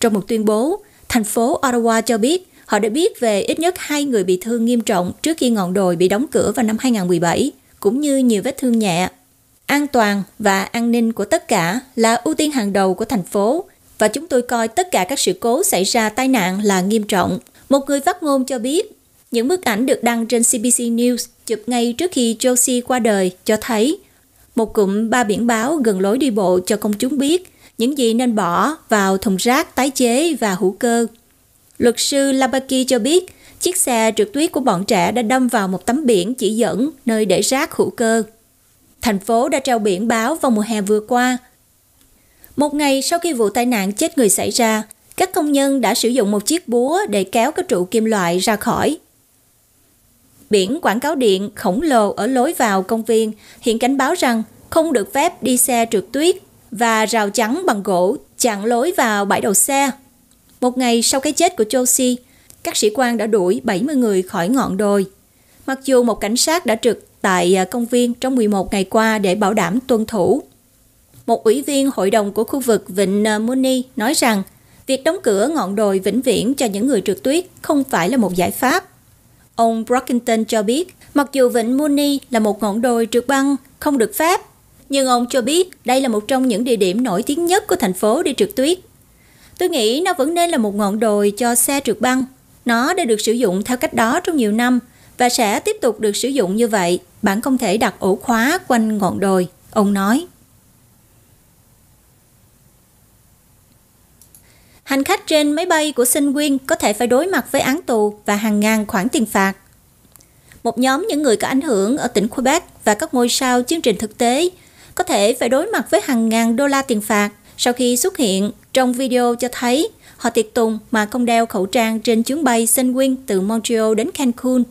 Trong một tuyên bố, thành phố Ottawa cho biết họ đã biết về ít nhất hai người bị thương nghiêm trọng trước khi ngọn đồi bị đóng cửa vào năm 2017, cũng như nhiều vết thương nhẹ An toàn và an ninh của tất cả là ưu tiên hàng đầu của thành phố và chúng tôi coi tất cả các sự cố xảy ra tai nạn là nghiêm trọng. Một người phát ngôn cho biết, những bức ảnh được đăng trên CBC News chụp ngay trước khi Josie qua đời cho thấy một cụm ba biển báo gần lối đi bộ cho công chúng biết những gì nên bỏ vào thùng rác tái chế và hữu cơ. Luật sư Labaki cho biết chiếc xe trượt tuyết của bọn trẻ đã đâm vào một tấm biển chỉ dẫn nơi để rác hữu cơ. Thành phố đã treo biển báo vào mùa hè vừa qua. Một ngày sau khi vụ tai nạn chết người xảy ra, các công nhân đã sử dụng một chiếc búa để kéo các trụ kim loại ra khỏi. Biển quảng cáo điện khổng lồ ở lối vào công viên hiện cảnh báo rằng không được phép đi xe trượt tuyết và rào chắn bằng gỗ chặn lối vào bãi đậu xe. Một ngày sau cái chết của Josie, các sĩ quan đã đuổi 70 người khỏi ngọn đồi. Mặc dù một cảnh sát đã trực tại à, công viên trong 11 ngày qua để bảo đảm tuân thủ. Một ủy viên hội đồng của khu vực Vịnh à, Muni nói rằng việc đóng cửa ngọn đồi vĩnh viễn cho những người trượt tuyết không phải là một giải pháp. Ông Brockington cho biết, mặc dù Vịnh Muni là một ngọn đồi trượt băng không được phép, nhưng ông cho biết đây là một trong những địa điểm nổi tiếng nhất của thành phố đi trượt tuyết. Tôi nghĩ nó vẫn nên là một ngọn đồi cho xe trượt băng. Nó đã được sử dụng theo cách đó trong nhiều năm và sẽ tiếp tục được sử dụng như vậy. Bạn không thể đặt ổ khóa quanh ngọn đồi, ông nói. Hành khách trên máy bay của Sunwing có thể phải đối mặt với án tù và hàng ngàn khoản tiền phạt. Một nhóm những người có ảnh hưởng ở tỉnh Quebec và các ngôi sao chương trình thực tế có thể phải đối mặt với hàng ngàn đô la tiền phạt sau khi xuất hiện trong video cho thấy họ tiệc tùng mà không đeo khẩu trang trên chuyến bay Sunwing từ Montreal đến Cancun.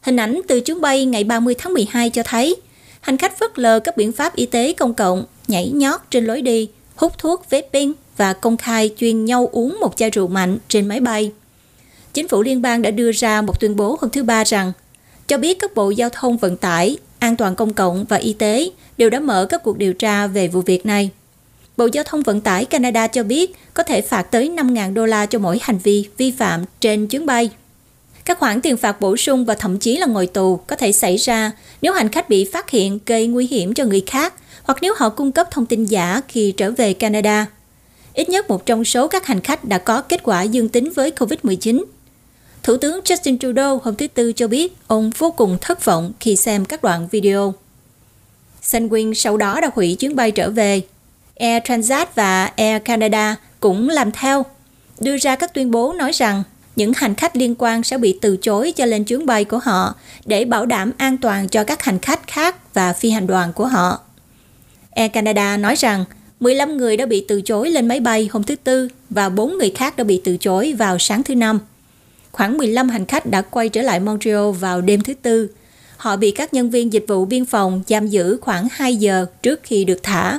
Hình ảnh từ chuyến bay ngày 30 tháng 12 cho thấy hành khách phớt lờ các biện pháp y tế công cộng, nhảy nhót trên lối đi, hút thuốc vaping và công khai chuyên nhau uống một chai rượu mạnh trên máy bay. Chính phủ liên bang đã đưa ra một tuyên bố hôm thứ Ba rằng cho biết các bộ giao thông vận tải, an toàn công cộng và y tế đều đã mở các cuộc điều tra về vụ việc này. Bộ Giao thông Vận tải Canada cho biết có thể phạt tới 5.000 đô la cho mỗi hành vi vi phạm trên chuyến bay. Các khoản tiền phạt bổ sung và thậm chí là ngồi tù có thể xảy ra nếu hành khách bị phát hiện gây nguy hiểm cho người khác hoặc nếu họ cung cấp thông tin giả khi trở về Canada. Ít nhất một trong số các hành khách đã có kết quả dương tính với COVID-19. Thủ tướng Justin Trudeau hôm thứ Tư cho biết ông vô cùng thất vọng khi xem các đoạn video. Sunwing sau đó đã hủy chuyến bay trở về. Air Transat và Air Canada cũng làm theo, đưa ra các tuyên bố nói rằng những hành khách liên quan sẽ bị từ chối cho lên chuyến bay của họ để bảo đảm an toàn cho các hành khách khác và phi hành đoàn của họ. Air Canada nói rằng 15 người đã bị từ chối lên máy bay hôm thứ Tư và 4 người khác đã bị từ chối vào sáng thứ Năm. Khoảng 15 hành khách đã quay trở lại Montreal vào đêm thứ Tư. Họ bị các nhân viên dịch vụ biên phòng giam giữ khoảng 2 giờ trước khi được thả.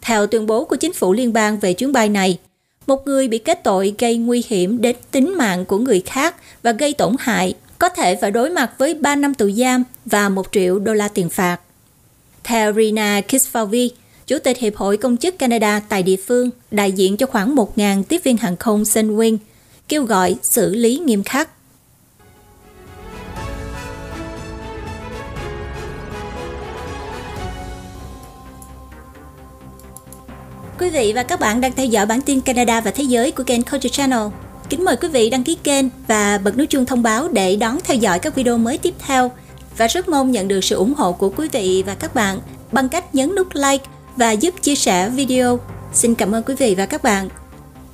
Theo tuyên bố của chính phủ liên bang về chuyến bay này, một người bị kết tội gây nguy hiểm đến tính mạng của người khác và gây tổn hại có thể phải đối mặt với 3 năm tù giam và 1 triệu đô la tiền phạt. Theo Rina Kisfavi, Chủ tịch Hiệp hội Công chức Canada tại địa phương, đại diện cho khoảng 1.000 tiếp viên hàng không Sunwing, kêu gọi xử lý nghiêm khắc. Quý vị và các bạn đang theo dõi bản tin Canada và Thế giới của kênh Culture Channel. Kính mời quý vị đăng ký kênh và bật nút chuông thông báo để đón theo dõi các video mới tiếp theo và rất mong nhận được sự ủng hộ của quý vị và các bạn bằng cách nhấn nút like và giúp chia sẻ video. Xin cảm ơn quý vị và các bạn.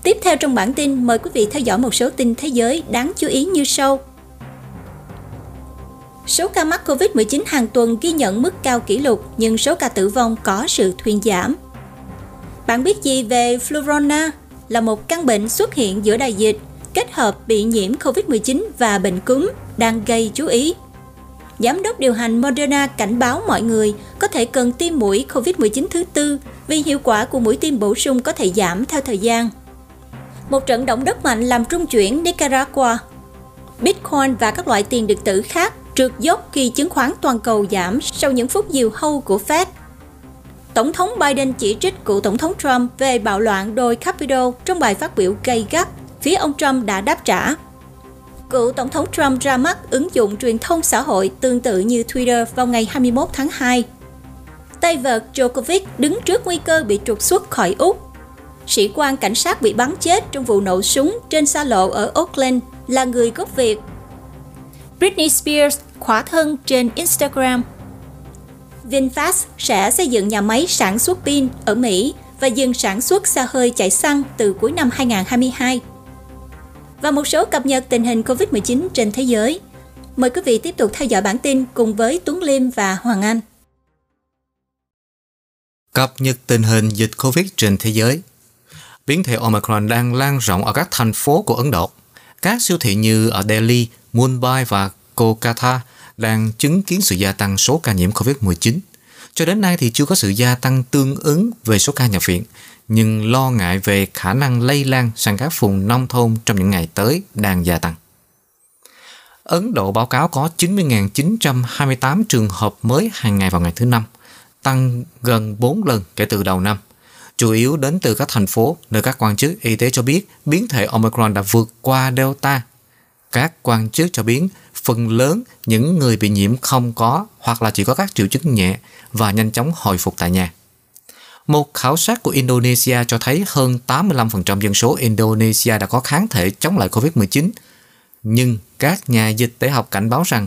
Tiếp theo trong bản tin, mời quý vị theo dõi một số tin thế giới đáng chú ý như sau. Số ca mắc COVID-19 hàng tuần ghi nhận mức cao kỷ lục nhưng số ca tử vong có sự thuyên giảm. Bạn biết gì về Flurona? Là một căn bệnh xuất hiện giữa đại dịch, kết hợp bị nhiễm COVID-19 và bệnh cúm đang gây chú ý. Giám đốc điều hành Moderna cảnh báo mọi người có thể cần tiêm mũi COVID-19 thứ tư vì hiệu quả của mũi tiêm bổ sung có thể giảm theo thời gian. Một trận động đất mạnh làm trung chuyển Nicaragua. Bitcoin và các loại tiền điện tử khác trượt dốc khi chứng khoán toàn cầu giảm sau những phút diều hâu của Fed – Tổng thống Biden chỉ trích cựu Tổng thống Trump về bạo loạn đôi Capitol trong bài phát biểu gay gắt, phía ông Trump đã đáp trả. Cựu Tổng thống Trump ra mắt ứng dụng truyền thông xã hội tương tự như Twitter vào ngày 21 tháng 2. tay vợt Djokovic đứng trước nguy cơ bị trục xuất khỏi Úc. Sĩ quan cảnh sát bị bắn chết trong vụ nổ súng trên xa lộ ở Auckland là người gốc Việt. Britney Spears khỏa thân trên Instagram. VinFast sẽ xây dựng nhà máy sản xuất pin ở Mỹ và dừng sản xuất xe hơi chạy xăng từ cuối năm 2022. Và một số cập nhật tình hình COVID-19 trên thế giới. Mời quý vị tiếp tục theo dõi bản tin cùng với Tuấn Liêm và Hoàng Anh. Cập nhật tình hình dịch COVID trên thế giới Biến thể Omicron đang lan rộng ở các thành phố của Ấn Độ. Các siêu thị như ở Delhi, Mumbai và Kolkata đang chứng kiến sự gia tăng số ca nhiễm COVID-19. Cho đến nay thì chưa có sự gia tăng tương ứng về số ca nhập viện, nhưng lo ngại về khả năng lây lan sang các vùng nông thôn trong những ngày tới đang gia tăng. Ấn Độ báo cáo có 90.928 trường hợp mới hàng ngày vào ngày thứ Năm, tăng gần 4 lần kể từ đầu năm. Chủ yếu đến từ các thành phố nơi các quan chức y tế cho biết biến thể Omicron đã vượt qua Delta. Các quan chức cho biết phần lớn những người bị nhiễm không có hoặc là chỉ có các triệu chứng nhẹ và nhanh chóng hồi phục tại nhà. Một khảo sát của Indonesia cho thấy hơn 85% dân số Indonesia đã có kháng thể chống lại COVID-19. Nhưng các nhà dịch tễ học cảnh báo rằng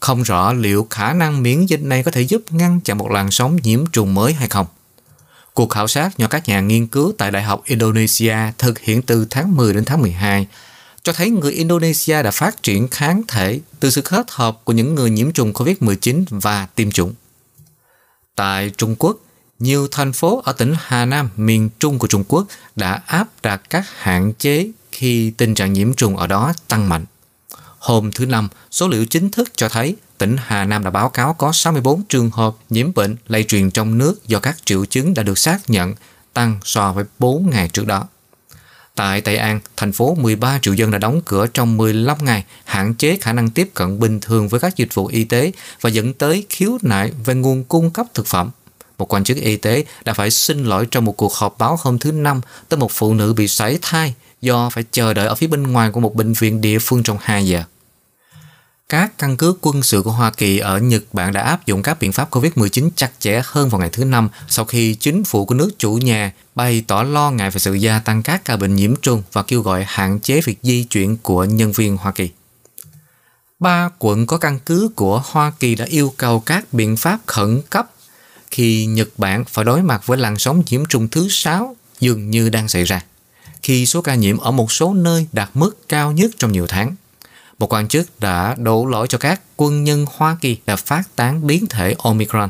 không rõ liệu khả năng miễn dịch này có thể giúp ngăn chặn một làn sóng nhiễm trùng mới hay không. Cuộc khảo sát do các nhà nghiên cứu tại Đại học Indonesia thực hiện từ tháng 10 đến tháng 12 cho thấy người Indonesia đã phát triển kháng thể từ sự kết hợp của những người nhiễm trùng COVID-19 và tiêm chủng. Tại Trung Quốc, nhiều thành phố ở tỉnh Hà Nam, miền Trung của Trung Quốc đã áp đặt các hạn chế khi tình trạng nhiễm trùng ở đó tăng mạnh. Hôm thứ Năm, số liệu chính thức cho thấy tỉnh Hà Nam đã báo cáo có 64 trường hợp nhiễm bệnh lây truyền trong nước do các triệu chứng đã được xác nhận tăng so với 4 ngày trước đó. Tại Tây An, thành phố 13 triệu dân đã đóng cửa trong 15 ngày, hạn chế khả năng tiếp cận bình thường với các dịch vụ y tế và dẫn tới khiếu nại về nguồn cung cấp thực phẩm. Một quan chức y tế đã phải xin lỗi trong một cuộc họp báo hôm thứ Năm tới một phụ nữ bị sảy thai do phải chờ đợi ở phía bên ngoài của một bệnh viện địa phương trong 2 giờ. Các căn cứ quân sự của Hoa Kỳ ở Nhật Bản đã áp dụng các biện pháp COVID-19 chặt chẽ hơn vào ngày thứ Năm sau khi chính phủ của nước chủ nhà bày tỏ lo ngại về sự gia tăng các ca bệnh nhiễm trùng và kêu gọi hạn chế việc di chuyển của nhân viên Hoa Kỳ. Ba quận có căn cứ của Hoa Kỳ đã yêu cầu các biện pháp khẩn cấp khi Nhật Bản phải đối mặt với làn sóng nhiễm trùng thứ 6 dường như đang xảy ra, khi số ca nhiễm ở một số nơi đạt mức cao nhất trong nhiều tháng. Một quan chức đã đổ lỗi cho các quân nhân Hoa Kỳ đã phát tán biến thể Omicron.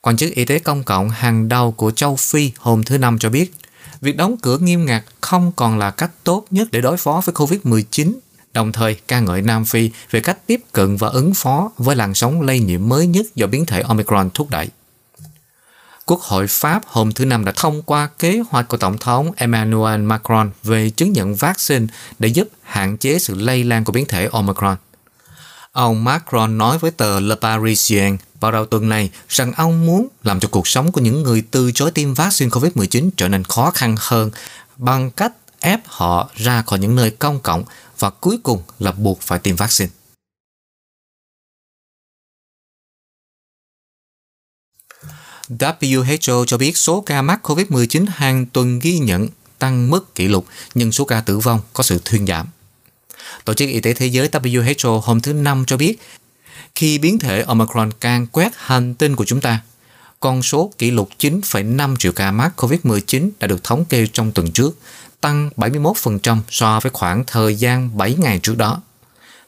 Quan chức y tế công cộng hàng đầu của châu Phi hôm thứ Năm cho biết, việc đóng cửa nghiêm ngặt không còn là cách tốt nhất để đối phó với COVID-19, đồng thời, ca ngợi Nam Phi về cách tiếp cận và ứng phó với làn sóng lây nhiễm mới nhất do biến thể Omicron thúc đẩy. Quốc hội Pháp hôm thứ Năm đã thông qua kế hoạch của Tổng thống Emmanuel Macron về chứng nhận vaccine để giúp hạn chế sự lây lan của biến thể Omicron. Ông Macron nói với tờ Le Parisien vào đầu tuần này rằng ông muốn làm cho cuộc sống của những người từ chối tiêm vaccine COVID-19 trở nên khó khăn hơn bằng cách ép họ ra khỏi những nơi công cộng và cuối cùng là buộc phải tiêm vaccine. WHO cho biết số ca mắc COVID-19 hàng tuần ghi nhận tăng mức kỷ lục, nhưng số ca tử vong có sự thuyên giảm. Tổ chức Y tế Thế giới WHO hôm thứ Năm cho biết, khi biến thể Omicron càng quét hành tinh của chúng ta, con số kỷ lục 9,5 triệu ca mắc COVID-19 đã được thống kê trong tuần trước, tăng 71% so với khoảng thời gian 7 ngày trước đó.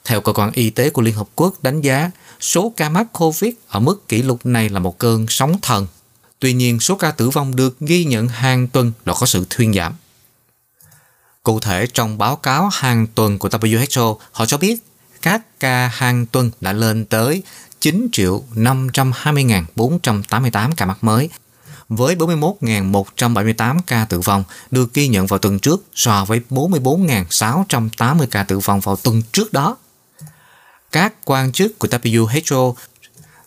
Theo cơ quan y tế của Liên Hợp Quốc đánh giá, số ca mắc COVID ở mức kỷ lục này là một cơn sóng thần. Tuy nhiên, số ca tử vong được ghi nhận hàng tuần đã có sự thuyên giảm. Cụ thể, trong báo cáo hàng tuần của WHO, họ cho biết các ca hàng tuần đã lên tới 9 triệu 520.488 ca mắc mới, với 41.178 ca tử vong được ghi nhận vào tuần trước so với 44.680 ca tử vong vào tuần trước đó. Các quan chức của WHO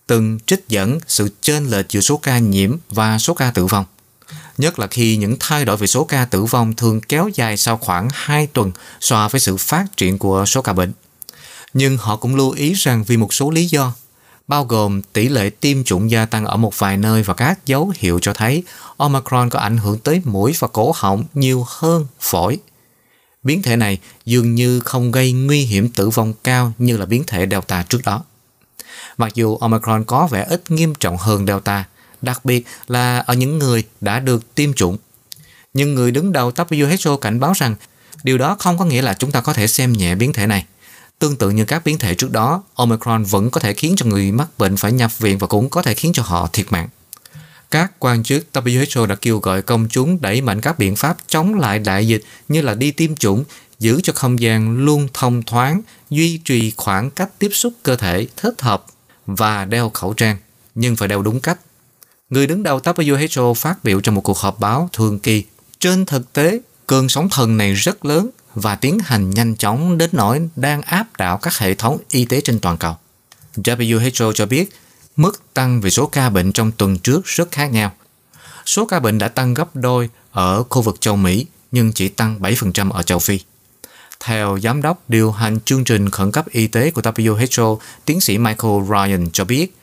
từng trích dẫn sự chênh lệch giữa số ca nhiễm và số ca tử vong. Nhất là khi những thay đổi về số ca tử vong thường kéo dài sau khoảng 2 tuần so với sự phát triển của số ca bệnh. Nhưng họ cũng lưu ý rằng vì một số lý do, bao gồm tỷ lệ tiêm chủng gia tăng ở một vài nơi và các dấu hiệu cho thấy Omicron có ảnh hưởng tới mũi và cổ họng nhiều hơn phổi. Biến thể này dường như không gây nguy hiểm tử vong cao như là biến thể Delta trước đó. Mặc dù Omicron có vẻ ít nghiêm trọng hơn Delta, đặc biệt là ở những người đã được tiêm chủng. Nhưng người đứng đầu WHO cảnh báo rằng điều đó không có nghĩa là chúng ta có thể xem nhẹ biến thể này. Tương tự như các biến thể trước đó, Omicron vẫn có thể khiến cho người mắc bệnh phải nhập viện và cũng có thể khiến cho họ thiệt mạng. Các quan chức WHO đã kêu gọi công chúng đẩy mạnh các biện pháp chống lại đại dịch như là đi tiêm chủng, giữ cho không gian luôn thông thoáng, duy trì khoảng cách tiếp xúc cơ thể thích hợp và đeo khẩu trang, nhưng phải đeo đúng cách. Người đứng đầu WHO phát biểu trong một cuộc họp báo thường kỳ. Trên thực tế, cơn sóng thần này rất lớn và tiến hành nhanh chóng đến nỗi đang áp đảo các hệ thống y tế trên toàn cầu. WHO cho biết mức tăng về số ca bệnh trong tuần trước rất khác nhau. Số ca bệnh đã tăng gấp đôi ở khu vực châu Mỹ nhưng chỉ tăng 7% ở châu Phi. Theo giám đốc điều hành chương trình khẩn cấp y tế của WHO, tiến sĩ Michael Ryan cho biết,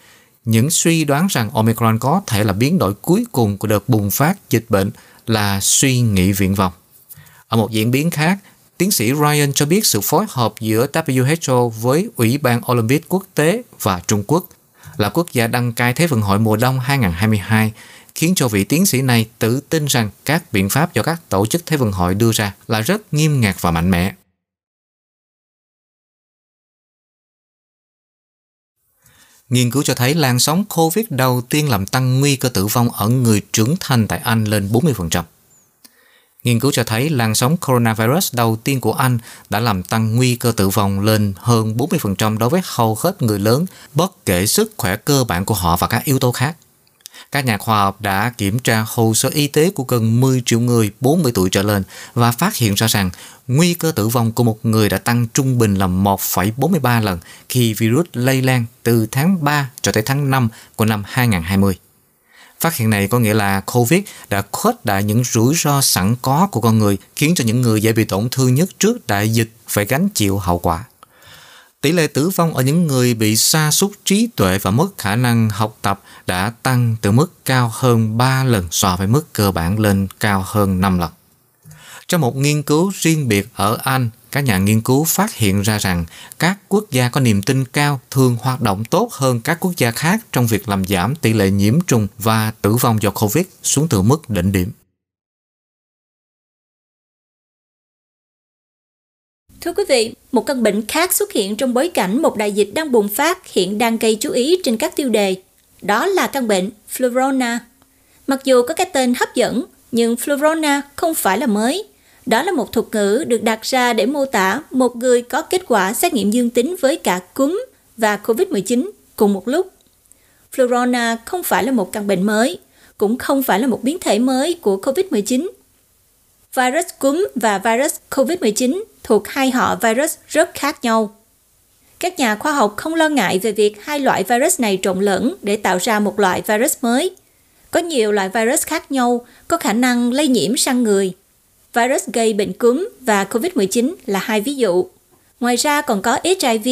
những suy đoán rằng Omicron có thể là biến đổi cuối cùng của đợt bùng phát dịch bệnh là suy nghĩ viễn vọng. Ở một diễn biến khác, tiến sĩ Ryan cho biết sự phối hợp giữa WHO với Ủy ban Olympic Quốc tế và Trung Quốc là quốc gia đăng cai Thế vận hội mùa đông 2022 khiến cho vị tiến sĩ này tự tin rằng các biện pháp do các tổ chức Thế vận hội đưa ra là rất nghiêm ngặt và mạnh mẽ. Nghiên cứu cho thấy làn sóng COVID đầu tiên làm tăng nguy cơ tử vong ở người trưởng thành tại Anh lên 40%. Nghiên cứu cho thấy làn sóng coronavirus đầu tiên của Anh đã làm tăng nguy cơ tử vong lên hơn 40% đối với hầu hết người lớn, bất kể sức khỏe cơ bản của họ và các yếu tố khác. Các nhà khoa học đã kiểm tra hồ sơ y tế của gần 10 triệu người 40 tuổi trở lên và phát hiện ra rằng nguy cơ tử vong của một người đã tăng trung bình là 1,43 lần khi virus lây lan từ tháng 3 cho tới tháng 5 của năm 2020. Phát hiện này có nghĩa là COVID đã khuếch đại những rủi ro sẵn có của con người, khiến cho những người dễ bị tổn thương nhất trước đại dịch phải gánh chịu hậu quả. Tỷ lệ tử vong ở những người bị sa sút trí tuệ và mất khả năng học tập đã tăng từ mức cao hơn 3 lần so với mức cơ bản lên cao hơn 5 lần. Trong một nghiên cứu riêng biệt ở Anh, các nhà nghiên cứu phát hiện ra rằng các quốc gia có niềm tin cao thường hoạt động tốt hơn các quốc gia khác trong việc làm giảm tỷ lệ nhiễm trùng và tử vong do Covid xuống từ mức đỉnh điểm. Thưa quý vị, một căn bệnh khác xuất hiện trong bối cảnh một đại dịch đang bùng phát hiện đang gây chú ý trên các tiêu đề. Đó là căn bệnh Florona. Mặc dù có cái tên hấp dẫn, nhưng Florona không phải là mới. Đó là một thuật ngữ được đặt ra để mô tả một người có kết quả xét nghiệm dương tính với cả cúm và COVID-19 cùng một lúc. Flurona không phải là một căn bệnh mới, cũng không phải là một biến thể mới của COVID-19. Virus cúm và virus COVID-19 thuộc hai họ virus rất khác nhau. Các nhà khoa học không lo ngại về việc hai loại virus này trộn lẫn để tạo ra một loại virus mới. Có nhiều loại virus khác nhau có khả năng lây nhiễm sang người. Virus gây bệnh cúm và COVID-19 là hai ví dụ. Ngoài ra còn có HIV,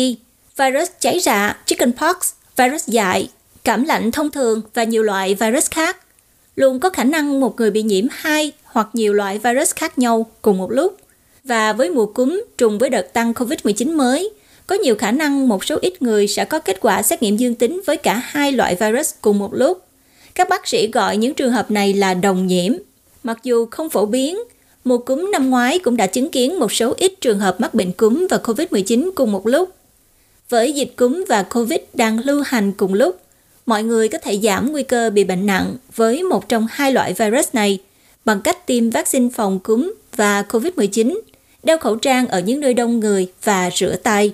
virus cháy rạ, chickenpox, virus dại, cảm lạnh thông thường và nhiều loại virus khác. Luôn có khả năng một người bị nhiễm hai hoặc nhiều loại virus khác nhau cùng một lúc. Và với mùa cúm trùng với đợt tăng COVID-19 mới, có nhiều khả năng một số ít người sẽ có kết quả xét nghiệm dương tính với cả hai loại virus cùng một lúc. Các bác sĩ gọi những trường hợp này là đồng nhiễm. Mặc dù không phổ biến, mùa cúm năm ngoái cũng đã chứng kiến một số ít trường hợp mắc bệnh cúm và COVID-19 cùng một lúc. Với dịch cúm và COVID đang lưu hành cùng lúc, mọi người có thể giảm nguy cơ bị bệnh nặng với một trong hai loại virus này bằng cách tiêm vaccine phòng cúm và COVID-19 đeo khẩu trang ở những nơi đông người và rửa tay.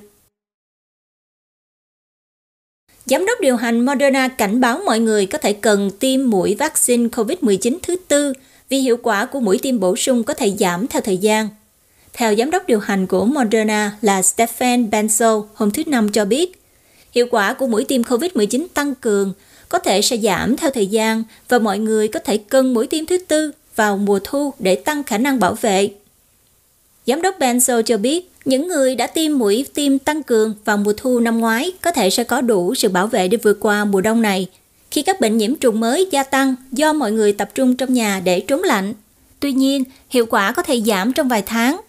Giám đốc điều hành Moderna cảnh báo mọi người có thể cần tiêm mũi vaccine COVID-19 thứ tư vì hiệu quả của mũi tiêm bổ sung có thể giảm theo thời gian. Theo giám đốc điều hành của Moderna là Stephen Benzo hôm thứ Năm cho biết, hiệu quả của mũi tiêm COVID-19 tăng cường có thể sẽ giảm theo thời gian và mọi người có thể cân mũi tiêm thứ tư vào mùa thu để tăng khả năng bảo vệ. Giám đốc Benzo cho biết những người đã tiêm mũi tiêm tăng cường vào mùa thu năm ngoái có thể sẽ có đủ sự bảo vệ để vượt qua mùa đông này khi các bệnh nhiễm trùng mới gia tăng do mọi người tập trung trong nhà để trốn lạnh. Tuy nhiên, hiệu quả có thể giảm trong vài tháng,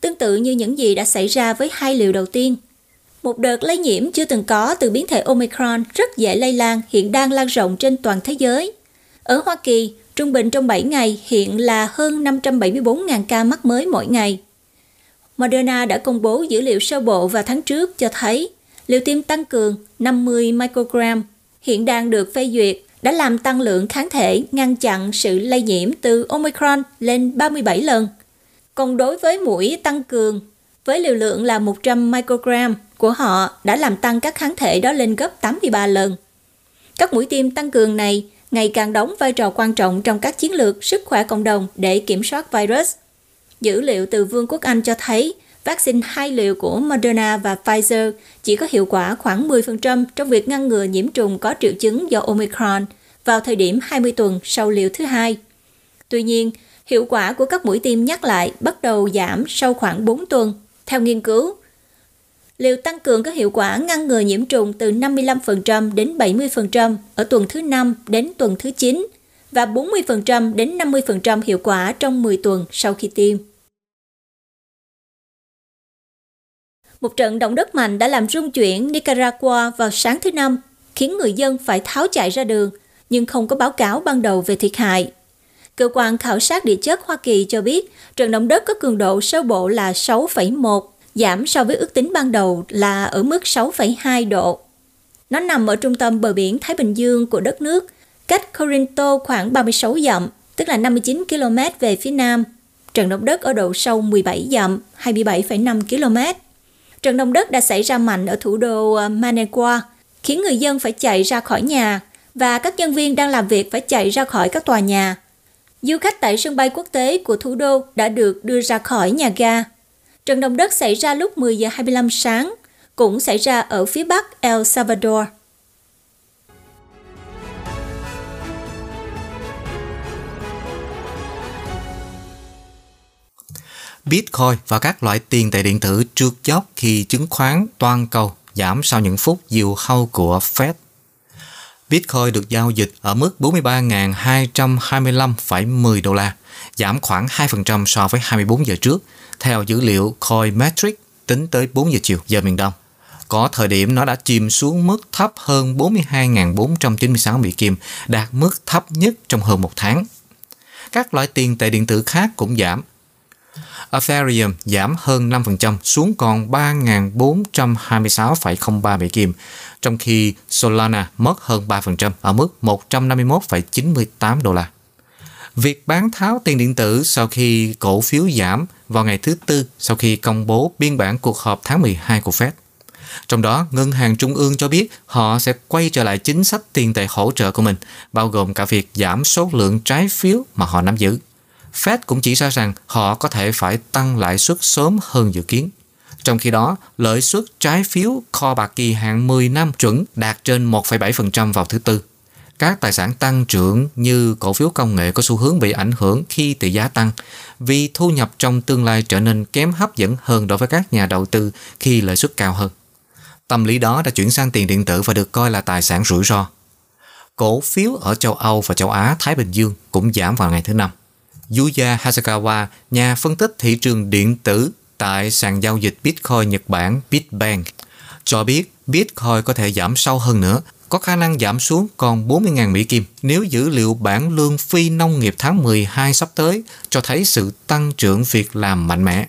tương tự như những gì đã xảy ra với hai liều đầu tiên. Một đợt lây nhiễm chưa từng có từ biến thể Omicron rất dễ lây lan hiện đang lan rộng trên toàn thế giới. Ở Hoa Kỳ, trung bình trong 7 ngày hiện là hơn 574.000 ca mắc mới mỗi ngày. Moderna đã công bố dữ liệu sơ bộ vào tháng trước cho thấy liều tiêm tăng cường 50 microgram hiện đang được phê duyệt đã làm tăng lượng kháng thể ngăn chặn sự lây nhiễm từ Omicron lên 37 lần. Còn đối với mũi tăng cường, với liều lượng là 100 microgram của họ đã làm tăng các kháng thể đó lên gấp 83 lần. Các mũi tiêm tăng cường này ngày càng đóng vai trò quan trọng trong các chiến lược sức khỏe cộng đồng để kiểm soát virus. Dữ liệu từ Vương quốc Anh cho thấy vaccine hai liều của Moderna và Pfizer chỉ có hiệu quả khoảng 10% trong việc ngăn ngừa nhiễm trùng có triệu chứng do Omicron vào thời điểm 20 tuần sau liều thứ hai. Tuy nhiên, hiệu quả của các mũi tiêm nhắc lại bắt đầu giảm sau khoảng 4 tuần. Theo nghiên cứu, liều tăng cường có hiệu quả ngăn ngừa nhiễm trùng từ 55% đến 70% ở tuần thứ 5 đến tuần thứ 9 và 40% đến 50% hiệu quả trong 10 tuần sau khi tiêm. Một trận động đất mạnh đã làm rung chuyển Nicaragua vào sáng thứ Năm, khiến người dân phải tháo chạy ra đường, nhưng không có báo cáo ban đầu về thiệt hại. Cơ quan khảo sát địa chất Hoa Kỳ cho biết trận động đất có cường độ sơ bộ là 6,1, giảm so với ước tính ban đầu là ở mức 6,2 độ. Nó nằm ở trung tâm bờ biển Thái Bình Dương của đất nước, cách Corinto khoảng 36 dặm, tức là 59 km về phía nam. Trận động đất ở độ sâu 17 dặm, 27,5 km. Trận động đất đã xảy ra mạnh ở thủ đô ờ, Managua, khiến người dân phải chạy ra khỏi nhà và các nhân viên đang làm việc phải chạy ra khỏi các tòa nhà. Du khách tại sân bay quốc tế của thủ đô đã được đưa ra khỏi nhà ga. Trận động đất xảy ra lúc 10 giờ 25 sáng, cũng xảy ra ở phía bắc El Salvador. Bitcoin và các loại tiền tệ điện tử trượt dốc khi chứng khoán toàn cầu giảm sau những phút diều hâu của Fed. Bitcoin được giao dịch ở mức 43.225,10 đô la, giảm khoảng 2% so với 24 giờ trước, theo dữ liệu CoinMetric tính tới 4 giờ chiều giờ miền Đông. Có thời điểm nó đã chìm xuống mức thấp hơn 42.496 Mỹ Kim, đạt mức thấp nhất trong hơn một tháng. Các loại tiền tệ điện tử khác cũng giảm, Ethereum giảm hơn 5% xuống còn 3.426,03 Mỹ Kim, trong khi Solana mất hơn 3% ở mức 151,98 đô la. Việc bán tháo tiền điện tử sau khi cổ phiếu giảm vào ngày thứ Tư sau khi công bố biên bản cuộc họp tháng 12 của Fed. Trong đó, Ngân hàng Trung ương cho biết họ sẽ quay trở lại chính sách tiền tệ hỗ trợ của mình, bao gồm cả việc giảm số lượng trái phiếu mà họ nắm giữ. Fed cũng chỉ ra rằng họ có thể phải tăng lãi suất sớm hơn dự kiến. Trong khi đó, lợi suất trái phiếu kho bạc kỳ hạn 10 năm chuẩn đạt trên 1,7% vào thứ Tư. Các tài sản tăng trưởng như cổ phiếu công nghệ có xu hướng bị ảnh hưởng khi tỷ giá tăng vì thu nhập trong tương lai trở nên kém hấp dẫn hơn đối với các nhà đầu tư khi lợi suất cao hơn. Tâm lý đó đã chuyển sang tiền điện tử và được coi là tài sản rủi ro. Cổ phiếu ở châu Âu và châu Á Thái Bình Dương cũng giảm vào ngày thứ năm. Yuya Hasakawa, nhà phân tích thị trường điện tử tại sàn giao dịch Bitcoin Nhật Bản Bitbank, cho biết Bitcoin có thể giảm sâu hơn nữa, có khả năng giảm xuống còn 40.000 Mỹ Kim nếu dữ liệu bản lương phi nông nghiệp tháng 12 sắp tới cho thấy sự tăng trưởng việc làm mạnh mẽ.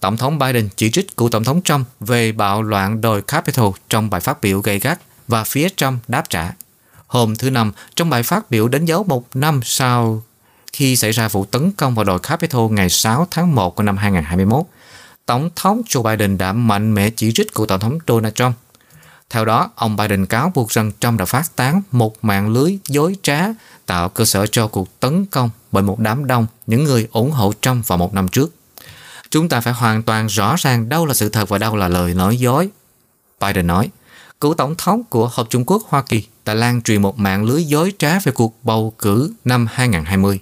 Tổng thống Biden chỉ trích cựu Tổng thống Trump về bạo loạn đồi Capitol trong bài phát biểu gay gắt và phía Trump đáp trả. Hôm thứ Năm, trong bài phát biểu đánh dấu một năm sau khi xảy ra vụ tấn công vào đội Capitol ngày 6 tháng 1 của năm 2021, Tổng thống Joe Biden đã mạnh mẽ chỉ trích cựu Tổng thống Donald Trump. Theo đó, ông Biden cáo buộc rằng Trump đã phát tán một mạng lưới dối trá tạo cơ sở cho cuộc tấn công bởi một đám đông những người ủng hộ Trump vào một năm trước. Chúng ta phải hoàn toàn rõ ràng đâu là sự thật và đâu là lời nói dối. Biden nói, cựu tổng thống của Hợp Trung Quốc Hoa Kỳ đã lan truyền một mạng lưới dối trá về cuộc bầu cử năm 2020.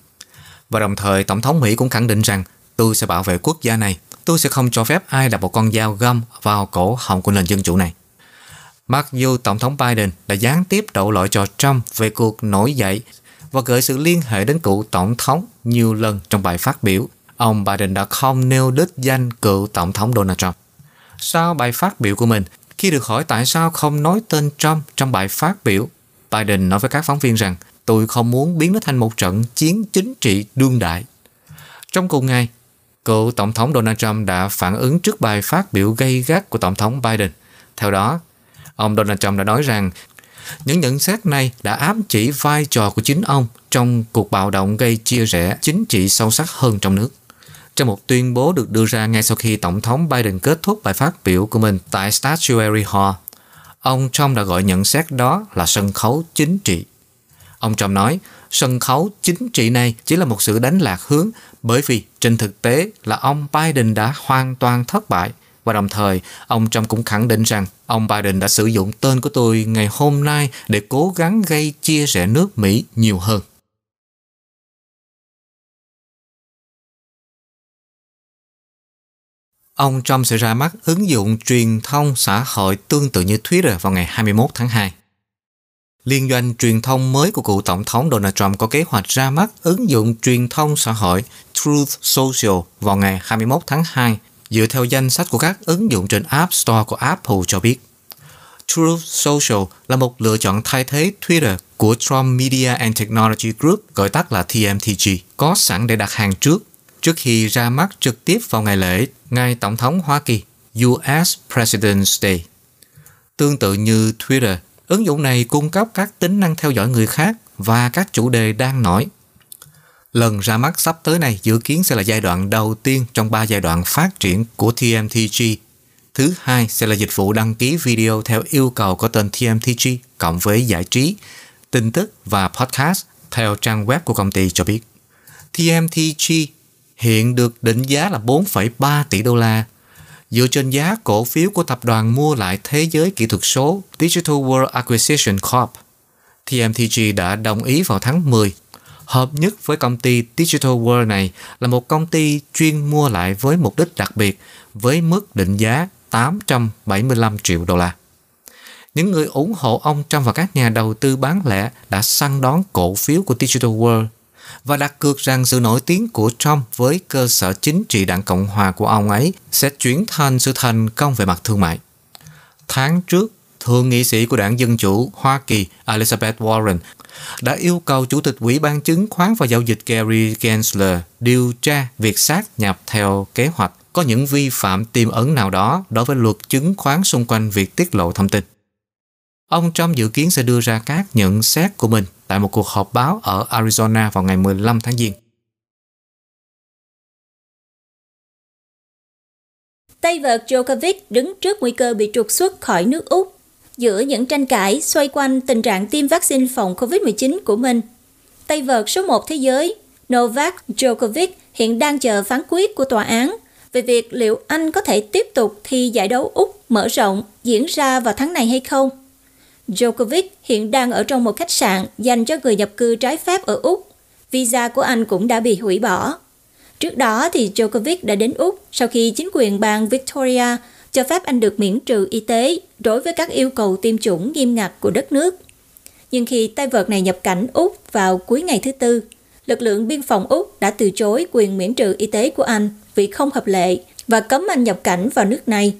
Và đồng thời Tổng thống Mỹ cũng khẳng định rằng tôi sẽ bảo vệ quốc gia này, tôi sẽ không cho phép ai đặt một con dao găm vào cổ họng của nền dân chủ này. Mặc dù Tổng thống Biden đã gián tiếp đổ lỗi cho Trump về cuộc nổi dậy và gửi sự liên hệ đến cựu Tổng thống nhiều lần trong bài phát biểu, ông Biden đã không nêu đích danh cựu Tổng thống Donald Trump. Sau bài phát biểu của mình, khi được hỏi tại sao không nói tên Trump trong bài phát biểu, Biden nói với các phóng viên rằng tôi không muốn biến nó thành một trận chiến chính trị đương đại. Trong cùng ngày, cựu Tổng thống Donald Trump đã phản ứng trước bài phát biểu gây gắt của Tổng thống Biden. Theo đó, ông Donald Trump đã nói rằng những nhận xét này đã ám chỉ vai trò của chính ông trong cuộc bạo động gây chia rẽ chính trị sâu sắc hơn trong nước. Trong một tuyên bố được đưa ra ngay sau khi Tổng thống Biden kết thúc bài phát biểu của mình tại Statuary Hall, ông Trump đã gọi nhận xét đó là sân khấu chính trị. Ông Trump nói, sân khấu chính trị này chỉ là một sự đánh lạc hướng bởi vì trên thực tế là ông Biden đã hoàn toàn thất bại và đồng thời ông Trump cũng khẳng định rằng ông Biden đã sử dụng tên của tôi ngày hôm nay để cố gắng gây chia rẽ nước Mỹ nhiều hơn. Ông Trump sẽ ra mắt ứng dụng truyền thông xã hội tương tự như Twitter vào ngày 21 tháng 2. Liên doanh truyền thông mới của cựu Tổng thống Donald Trump có kế hoạch ra mắt ứng dụng truyền thông xã hội Truth Social vào ngày 21 tháng 2 dựa theo danh sách của các ứng dụng trên App Store của Apple cho biết. Truth Social là một lựa chọn thay thế Twitter của Trump Media and Technology Group, gọi tắt là TMTG, có sẵn để đặt hàng trước, trước khi ra mắt trực tiếp vào ngày lễ ngày Tổng thống Hoa Kỳ, US President's Day. Tương tự như Twitter, ứng dụng này cung cấp các tính năng theo dõi người khác và các chủ đề đang nổi Lần ra mắt sắp tới này dự kiến sẽ là giai đoạn đầu tiên trong 3 giai đoạn phát triển của TMTG. Thứ hai sẽ là dịch vụ đăng ký video theo yêu cầu có tên TMTG cộng với giải trí, tin tức và podcast theo trang web của công ty cho biết. TMTG hiện được định giá là 4,3 tỷ đô la dựa trên giá cổ phiếu của tập đoàn mua lại thế giới kỹ thuật số Digital World Acquisition Corp. TMTG đã đồng ý vào tháng 10 hợp nhất với công ty Digital World này là một công ty chuyên mua lại với mục đích đặc biệt với mức định giá 875 triệu đô la. Những người ủng hộ ông Trump và các nhà đầu tư bán lẻ đã săn đón cổ phiếu của Digital World và đặt cược rằng sự nổi tiếng của Trump với cơ sở chính trị đảng Cộng hòa của ông ấy sẽ chuyển thành sự thành công về mặt thương mại. Tháng trước, Thượng nghị sĩ của đảng Dân Chủ Hoa Kỳ Elizabeth Warren đã yêu cầu Chủ tịch Ủy ban chứng khoán và giao dịch Gary Gensler điều tra việc sát nhập theo kế hoạch có những vi phạm tiềm ẩn nào đó đối với luật chứng khoán xung quanh việc tiết lộ thông tin. Ông Trump dự kiến sẽ đưa ra các nhận xét của mình tại một cuộc họp báo ở Arizona vào ngày 15 tháng Giêng. Tay vợt Djokovic đứng trước nguy cơ bị trục xuất khỏi nước Úc giữa những tranh cãi xoay quanh tình trạng tiêm vaccine phòng COVID-19 của mình. Tay vợt số 1 thế giới Novak Djokovic hiện đang chờ phán quyết của tòa án về việc liệu anh có thể tiếp tục thi giải đấu Úc mở rộng diễn ra vào tháng này hay không. Djokovic hiện đang ở trong một khách sạn dành cho người nhập cư trái phép ở Úc. Visa của anh cũng đã bị hủy bỏ. Trước đó thì Djokovic đã đến Úc sau khi chính quyền bang Victoria cho phép anh được miễn trừ y tế đối với các yêu cầu tiêm chủng nghiêm ngặt của đất nước. Nhưng khi tay vợt này nhập cảnh Úc vào cuối ngày thứ Tư, lực lượng biên phòng Úc đã từ chối quyền miễn trừ y tế của anh vì không hợp lệ và cấm anh nhập cảnh vào nước này.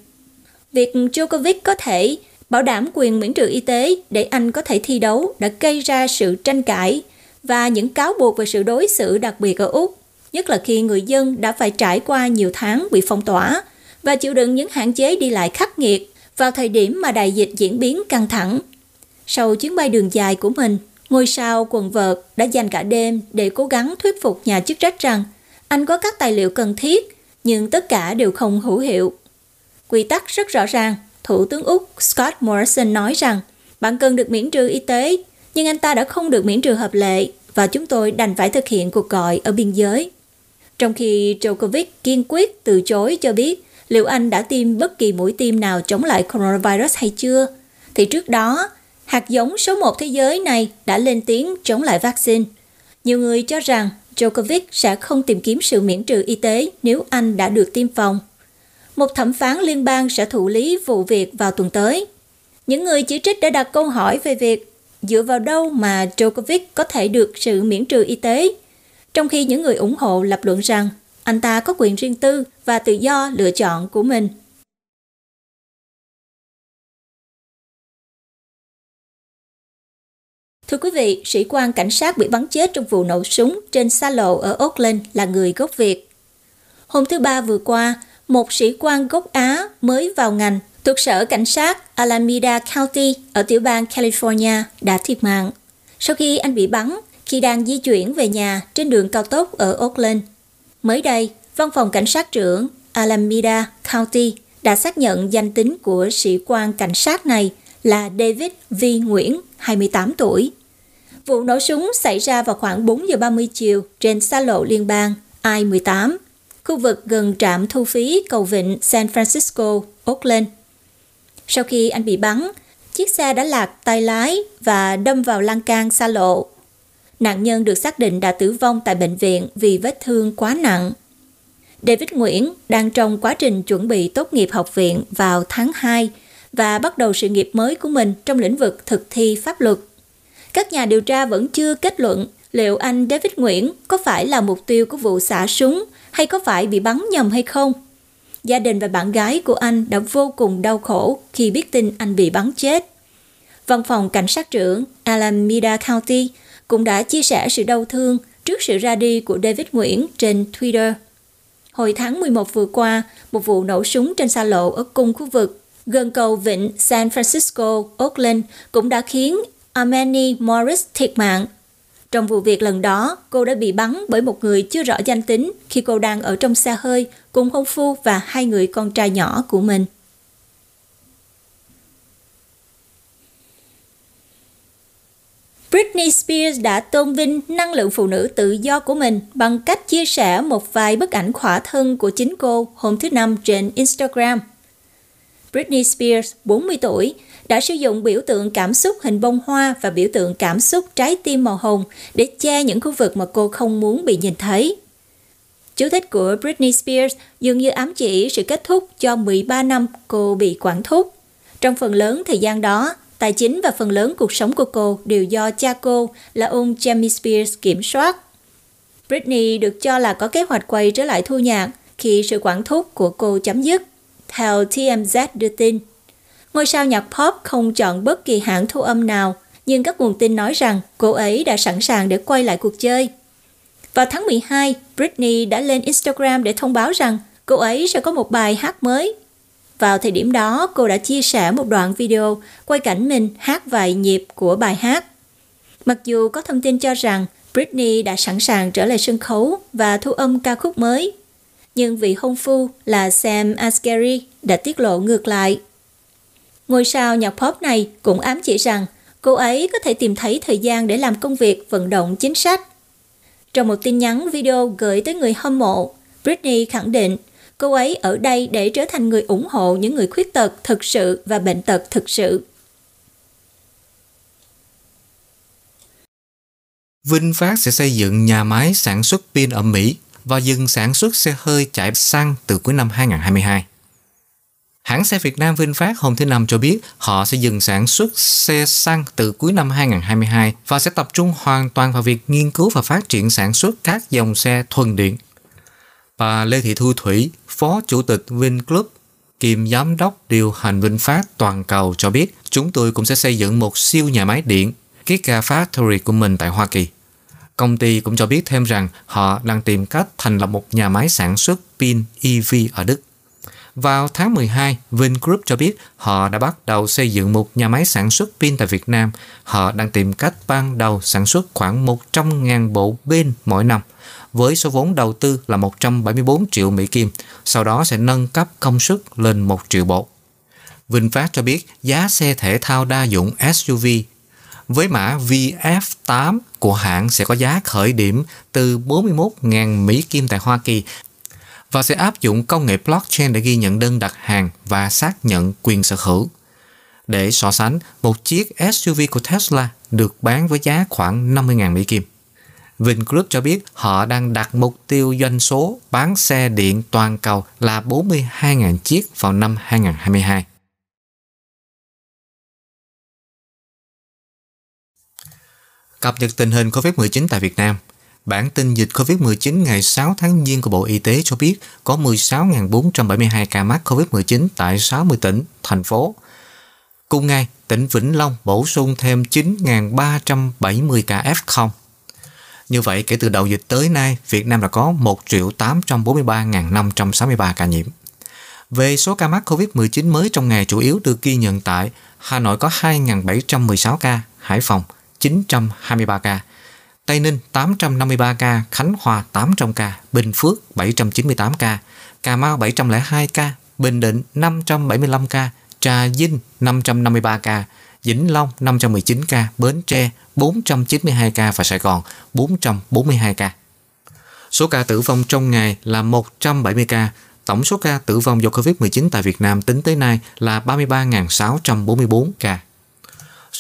Việc Djokovic có thể bảo đảm quyền miễn trừ y tế để anh có thể thi đấu đã gây ra sự tranh cãi và những cáo buộc về sự đối xử đặc biệt ở Úc, nhất là khi người dân đã phải trải qua nhiều tháng bị phong tỏa và chịu đựng những hạn chế đi lại khắc nghiệt vào thời điểm mà đại dịch diễn biến căng thẳng. Sau chuyến bay đường dài của mình, ngôi sao quần vợt đã dành cả đêm để cố gắng thuyết phục nhà chức trách rằng anh có các tài liệu cần thiết, nhưng tất cả đều không hữu hiệu. Quy tắc rất rõ ràng, Thủ tướng Úc Scott Morrison nói rằng bạn cần được miễn trừ y tế, nhưng anh ta đã không được miễn trừ hợp lệ và chúng tôi đành phải thực hiện cuộc gọi ở biên giới. Trong khi Djokovic kiên quyết từ chối cho biết liệu anh đã tiêm bất kỳ mũi tiêm nào chống lại coronavirus hay chưa, thì trước đó, hạt giống số 1 thế giới này đã lên tiếng chống lại vaccine. Nhiều người cho rằng Djokovic sẽ không tìm kiếm sự miễn trừ y tế nếu anh đã được tiêm phòng. Một thẩm phán liên bang sẽ thụ lý vụ việc vào tuần tới. Những người chỉ trích đã đặt câu hỏi về việc dựa vào đâu mà Djokovic có thể được sự miễn trừ y tế, trong khi những người ủng hộ lập luận rằng anh ta có quyền riêng tư và tự do lựa chọn của mình. Thưa quý vị, sĩ quan cảnh sát bị bắn chết trong vụ nổ súng trên xa lộ ở Auckland là người gốc Việt. Hôm thứ Ba vừa qua, một sĩ quan gốc Á mới vào ngành thuộc sở cảnh sát Alameda County ở tiểu bang California đã thiệt mạng sau khi anh bị bắn khi đang di chuyển về nhà trên đường cao tốc ở Oakland. Mới đây, văn phòng cảnh sát trưởng Alameda County đã xác nhận danh tính của sĩ quan cảnh sát này là David V. Nguyễn, 28 tuổi. Vụ nổ súng xảy ra vào khoảng 4 giờ 30 chiều trên xa lộ liên bang I-18, khu vực gần trạm thu phí cầu vịnh San Francisco, Oakland. Sau khi anh bị bắn, chiếc xe đã lạc tay lái và đâm vào lan can xa lộ. Nạn nhân được xác định đã tử vong tại bệnh viện vì vết thương quá nặng. David Nguyễn đang trong quá trình chuẩn bị tốt nghiệp học viện vào tháng 2 và bắt đầu sự nghiệp mới của mình trong lĩnh vực thực thi pháp luật. Các nhà điều tra vẫn chưa kết luận liệu anh David Nguyễn có phải là mục tiêu của vụ xả súng hay có phải bị bắn nhầm hay không. Gia đình và bạn gái của anh đã vô cùng đau khổ khi biết tin anh bị bắn chết. Văn phòng cảnh sát trưởng Alameda County cũng đã chia sẻ sự đau thương trước sự ra đi của David Nguyễn trên Twitter. Hồi tháng 11 vừa qua, một vụ nổ súng trên xa lộ ở cùng khu vực gần cầu vịnh San Francisco, Oakland cũng đã khiến Armani Morris thiệt mạng. Trong vụ việc lần đó, cô đã bị bắn bởi một người chưa rõ danh tính khi cô đang ở trong xe hơi cùng hôn phu và hai người con trai nhỏ của mình. Britney Spears đã tôn vinh năng lượng phụ nữ tự do của mình bằng cách chia sẻ một vài bức ảnh khỏa thân của chính cô hôm thứ Năm trên Instagram. Britney Spears, 40 tuổi, đã sử dụng biểu tượng cảm xúc hình bông hoa và biểu tượng cảm xúc trái tim màu hồng để che những khu vực mà cô không muốn bị nhìn thấy. Chú thích của Britney Spears dường như ám chỉ sự kết thúc cho 13 năm cô bị quản thúc. Trong phần lớn thời gian đó, tài chính và phần lớn cuộc sống của cô đều do cha cô là ông Jamie Spears kiểm soát. Britney được cho là có kế hoạch quay trở lại thu nhạc khi sự quản thúc của cô chấm dứt, theo TMZ đưa tin. Ngôi sao nhạc pop không chọn bất kỳ hãng thu âm nào, nhưng các nguồn tin nói rằng cô ấy đã sẵn sàng để quay lại cuộc chơi. Vào tháng 12, Britney đã lên Instagram để thông báo rằng cô ấy sẽ có một bài hát mới. Vào thời điểm đó, cô đã chia sẻ một đoạn video quay cảnh mình hát vài nhịp của bài hát. Mặc dù có thông tin cho rằng Britney đã sẵn sàng trở lại sân khấu và thu âm ca khúc mới, nhưng vị hôn phu là Sam Asghari đã tiết lộ ngược lại. Ngôi sao nhạc pop này cũng ám chỉ rằng cô ấy có thể tìm thấy thời gian để làm công việc vận động chính sách. Trong một tin nhắn video gửi tới người hâm mộ, Britney khẳng định cô ấy ở đây để trở thành người ủng hộ những người khuyết tật thực sự và bệnh tật thực sự. VinFast sẽ xây dựng nhà máy sản xuất pin ở Mỹ và dừng sản xuất xe hơi chạy xăng từ cuối năm 2022. Hãng xe Việt Nam VinFast hôm thứ Năm cho biết họ sẽ dừng sản xuất xe xăng từ cuối năm 2022 và sẽ tập trung hoàn toàn vào việc nghiên cứu và phát triển sản xuất các dòng xe thuần điện. Bà Lê Thị Thu Thủy, Phó Chủ tịch VinClub, kiêm giám đốc điều hành VinFast toàn cầu cho biết chúng tôi cũng sẽ xây dựng một siêu nhà máy điện Giga Factory của mình tại Hoa Kỳ. Công ty cũng cho biết thêm rằng họ đang tìm cách thành lập một nhà máy sản xuất pin EV ở Đức. Vào tháng 12, Vingroup cho biết họ đã bắt đầu xây dựng một nhà máy sản xuất pin tại Việt Nam. Họ đang tìm cách ban đầu sản xuất khoảng 100.000 bộ pin mỗi năm, với số vốn đầu tư là 174 triệu Mỹ Kim, sau đó sẽ nâng cấp công suất lên 1 triệu bộ. VinFast cho biết giá xe thể thao đa dụng SUV với mã VF8 của hãng sẽ có giá khởi điểm từ 41.000 Mỹ Kim tại Hoa Kỳ và sẽ áp dụng công nghệ blockchain để ghi nhận đơn đặt hàng và xác nhận quyền sở hữu. Để so sánh, một chiếc SUV của Tesla được bán với giá khoảng 50.000 Mỹ Kim. Vingroup cho biết họ đang đặt mục tiêu doanh số bán xe điện toàn cầu là 42.000 chiếc vào năm 2022. Cập nhật tình hình COVID-19 tại Việt Nam Bản tin dịch COVID-19 ngày 6 tháng Giêng của Bộ Y tế cho biết có 16.472 ca mắc COVID-19 tại 60 tỉnh, thành phố. Cùng ngày, tỉnh Vĩnh Long bổ sung thêm 9.370 ca F0. Như vậy, kể từ đầu dịch tới nay, Việt Nam đã có 1 843.563 ca nhiễm. Về số ca mắc COVID-19 mới trong ngày chủ yếu được ghi nhận tại Hà Nội có 2.716 ca, Hải Phòng 923 ca, Tây Ninh 853 ca, Khánh Hòa 800 ca, Bình Phước 798 ca, Cà Mau 702 ca, Bình Định 575 ca, Trà Vinh 553 ca, Vĩnh Long 519 ca, Bến Tre 492 ca và Sài Gòn 442 ca. Số ca tử vong trong ngày là 170 ca. Tổng số ca tử vong do COVID-19 tại Việt Nam tính tới nay là 33.644 ca.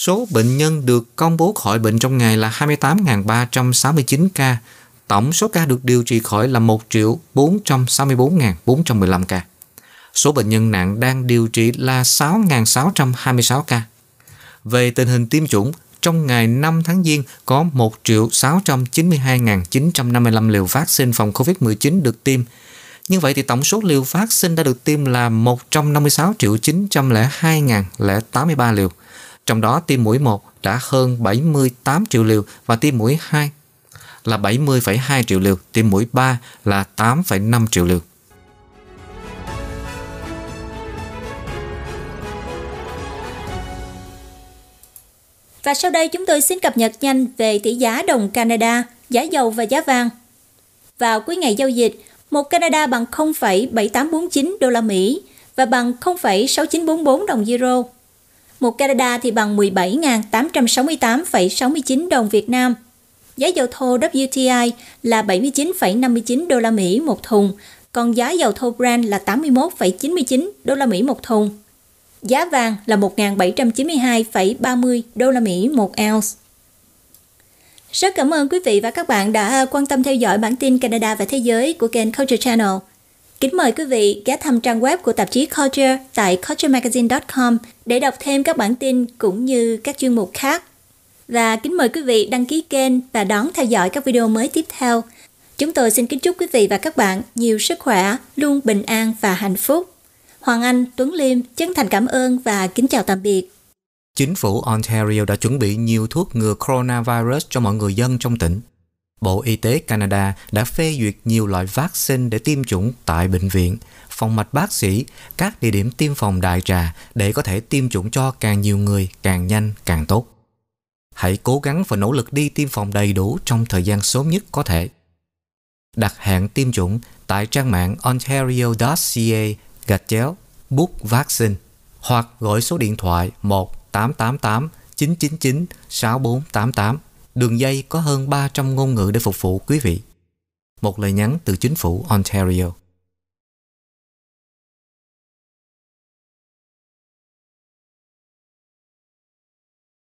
Số bệnh nhân được công bố khỏi bệnh trong ngày là 28.369 ca. Tổng số ca được điều trị khỏi là 1 464.415 ca. Số bệnh nhân nặng đang điều trị là 6.626 ca. Về tình hình tiêm chủng, trong ngày 5 tháng Giêng có 1 692.955 liều vaccine phòng COVID-19 được tiêm. Như vậy thì tổng số liều vaccine đã được tiêm là 156 902.083 liều. Trong đó tiêm mũi 1 đã hơn 78 triệu liều và tiêm mũi 2 là 70,2 triệu liều, tiêm mũi 3 là 8,5 triệu liều. Và sau đây chúng tôi xin cập nhật nhanh về tỷ giá đồng Canada, giá dầu và giá vàng. Vào cuối ngày giao dịch, một Canada bằng 0,7849 đô la Mỹ và bằng 0,6944 đồng euro. Một Canada thì bằng 17.868,69 đồng Việt Nam. Giá dầu thô WTI là 79,59 đô la Mỹ một thùng, còn giá dầu thô Brent là 81,99 đô la Mỹ một thùng. Giá vàng là 1.792,30 đô la Mỹ một ounce. Rất cảm ơn quý vị và các bạn đã quan tâm theo dõi bản tin Canada và Thế giới của kênh Culture Channel. Kính mời quý vị ghé thăm trang web của tạp chí Culture tại culturemagazine.com để đọc thêm các bản tin cũng như các chuyên mục khác. Và kính mời quý vị đăng ký kênh và đón theo dõi các video mới tiếp theo. Chúng tôi xin kính chúc quý vị và các bạn nhiều sức khỏe, luôn bình an và hạnh phúc. Hoàng Anh, Tuấn Liêm chân thành cảm ơn và kính chào tạm biệt. Chính phủ Ontario đã chuẩn bị nhiều thuốc ngừa coronavirus cho mọi người dân trong tỉnh. Bộ Y tế Canada đã phê duyệt nhiều loại vaccine để tiêm chủng tại bệnh viện, phòng mạch bác sĩ, các địa điểm tiêm phòng đại trà để có thể tiêm chủng cho càng nhiều người càng nhanh càng tốt. Hãy cố gắng và nỗ lực đi tiêm phòng đầy đủ trong thời gian sớm nhất có thể. Đặt hẹn tiêm chủng tại trang mạng ontario.ca gạch chéo book vaccine hoặc gọi số điện thoại 1888 999 6488 Đường dây có hơn 300 ngôn ngữ để phục vụ quý vị. Một lời nhắn từ chính phủ Ontario.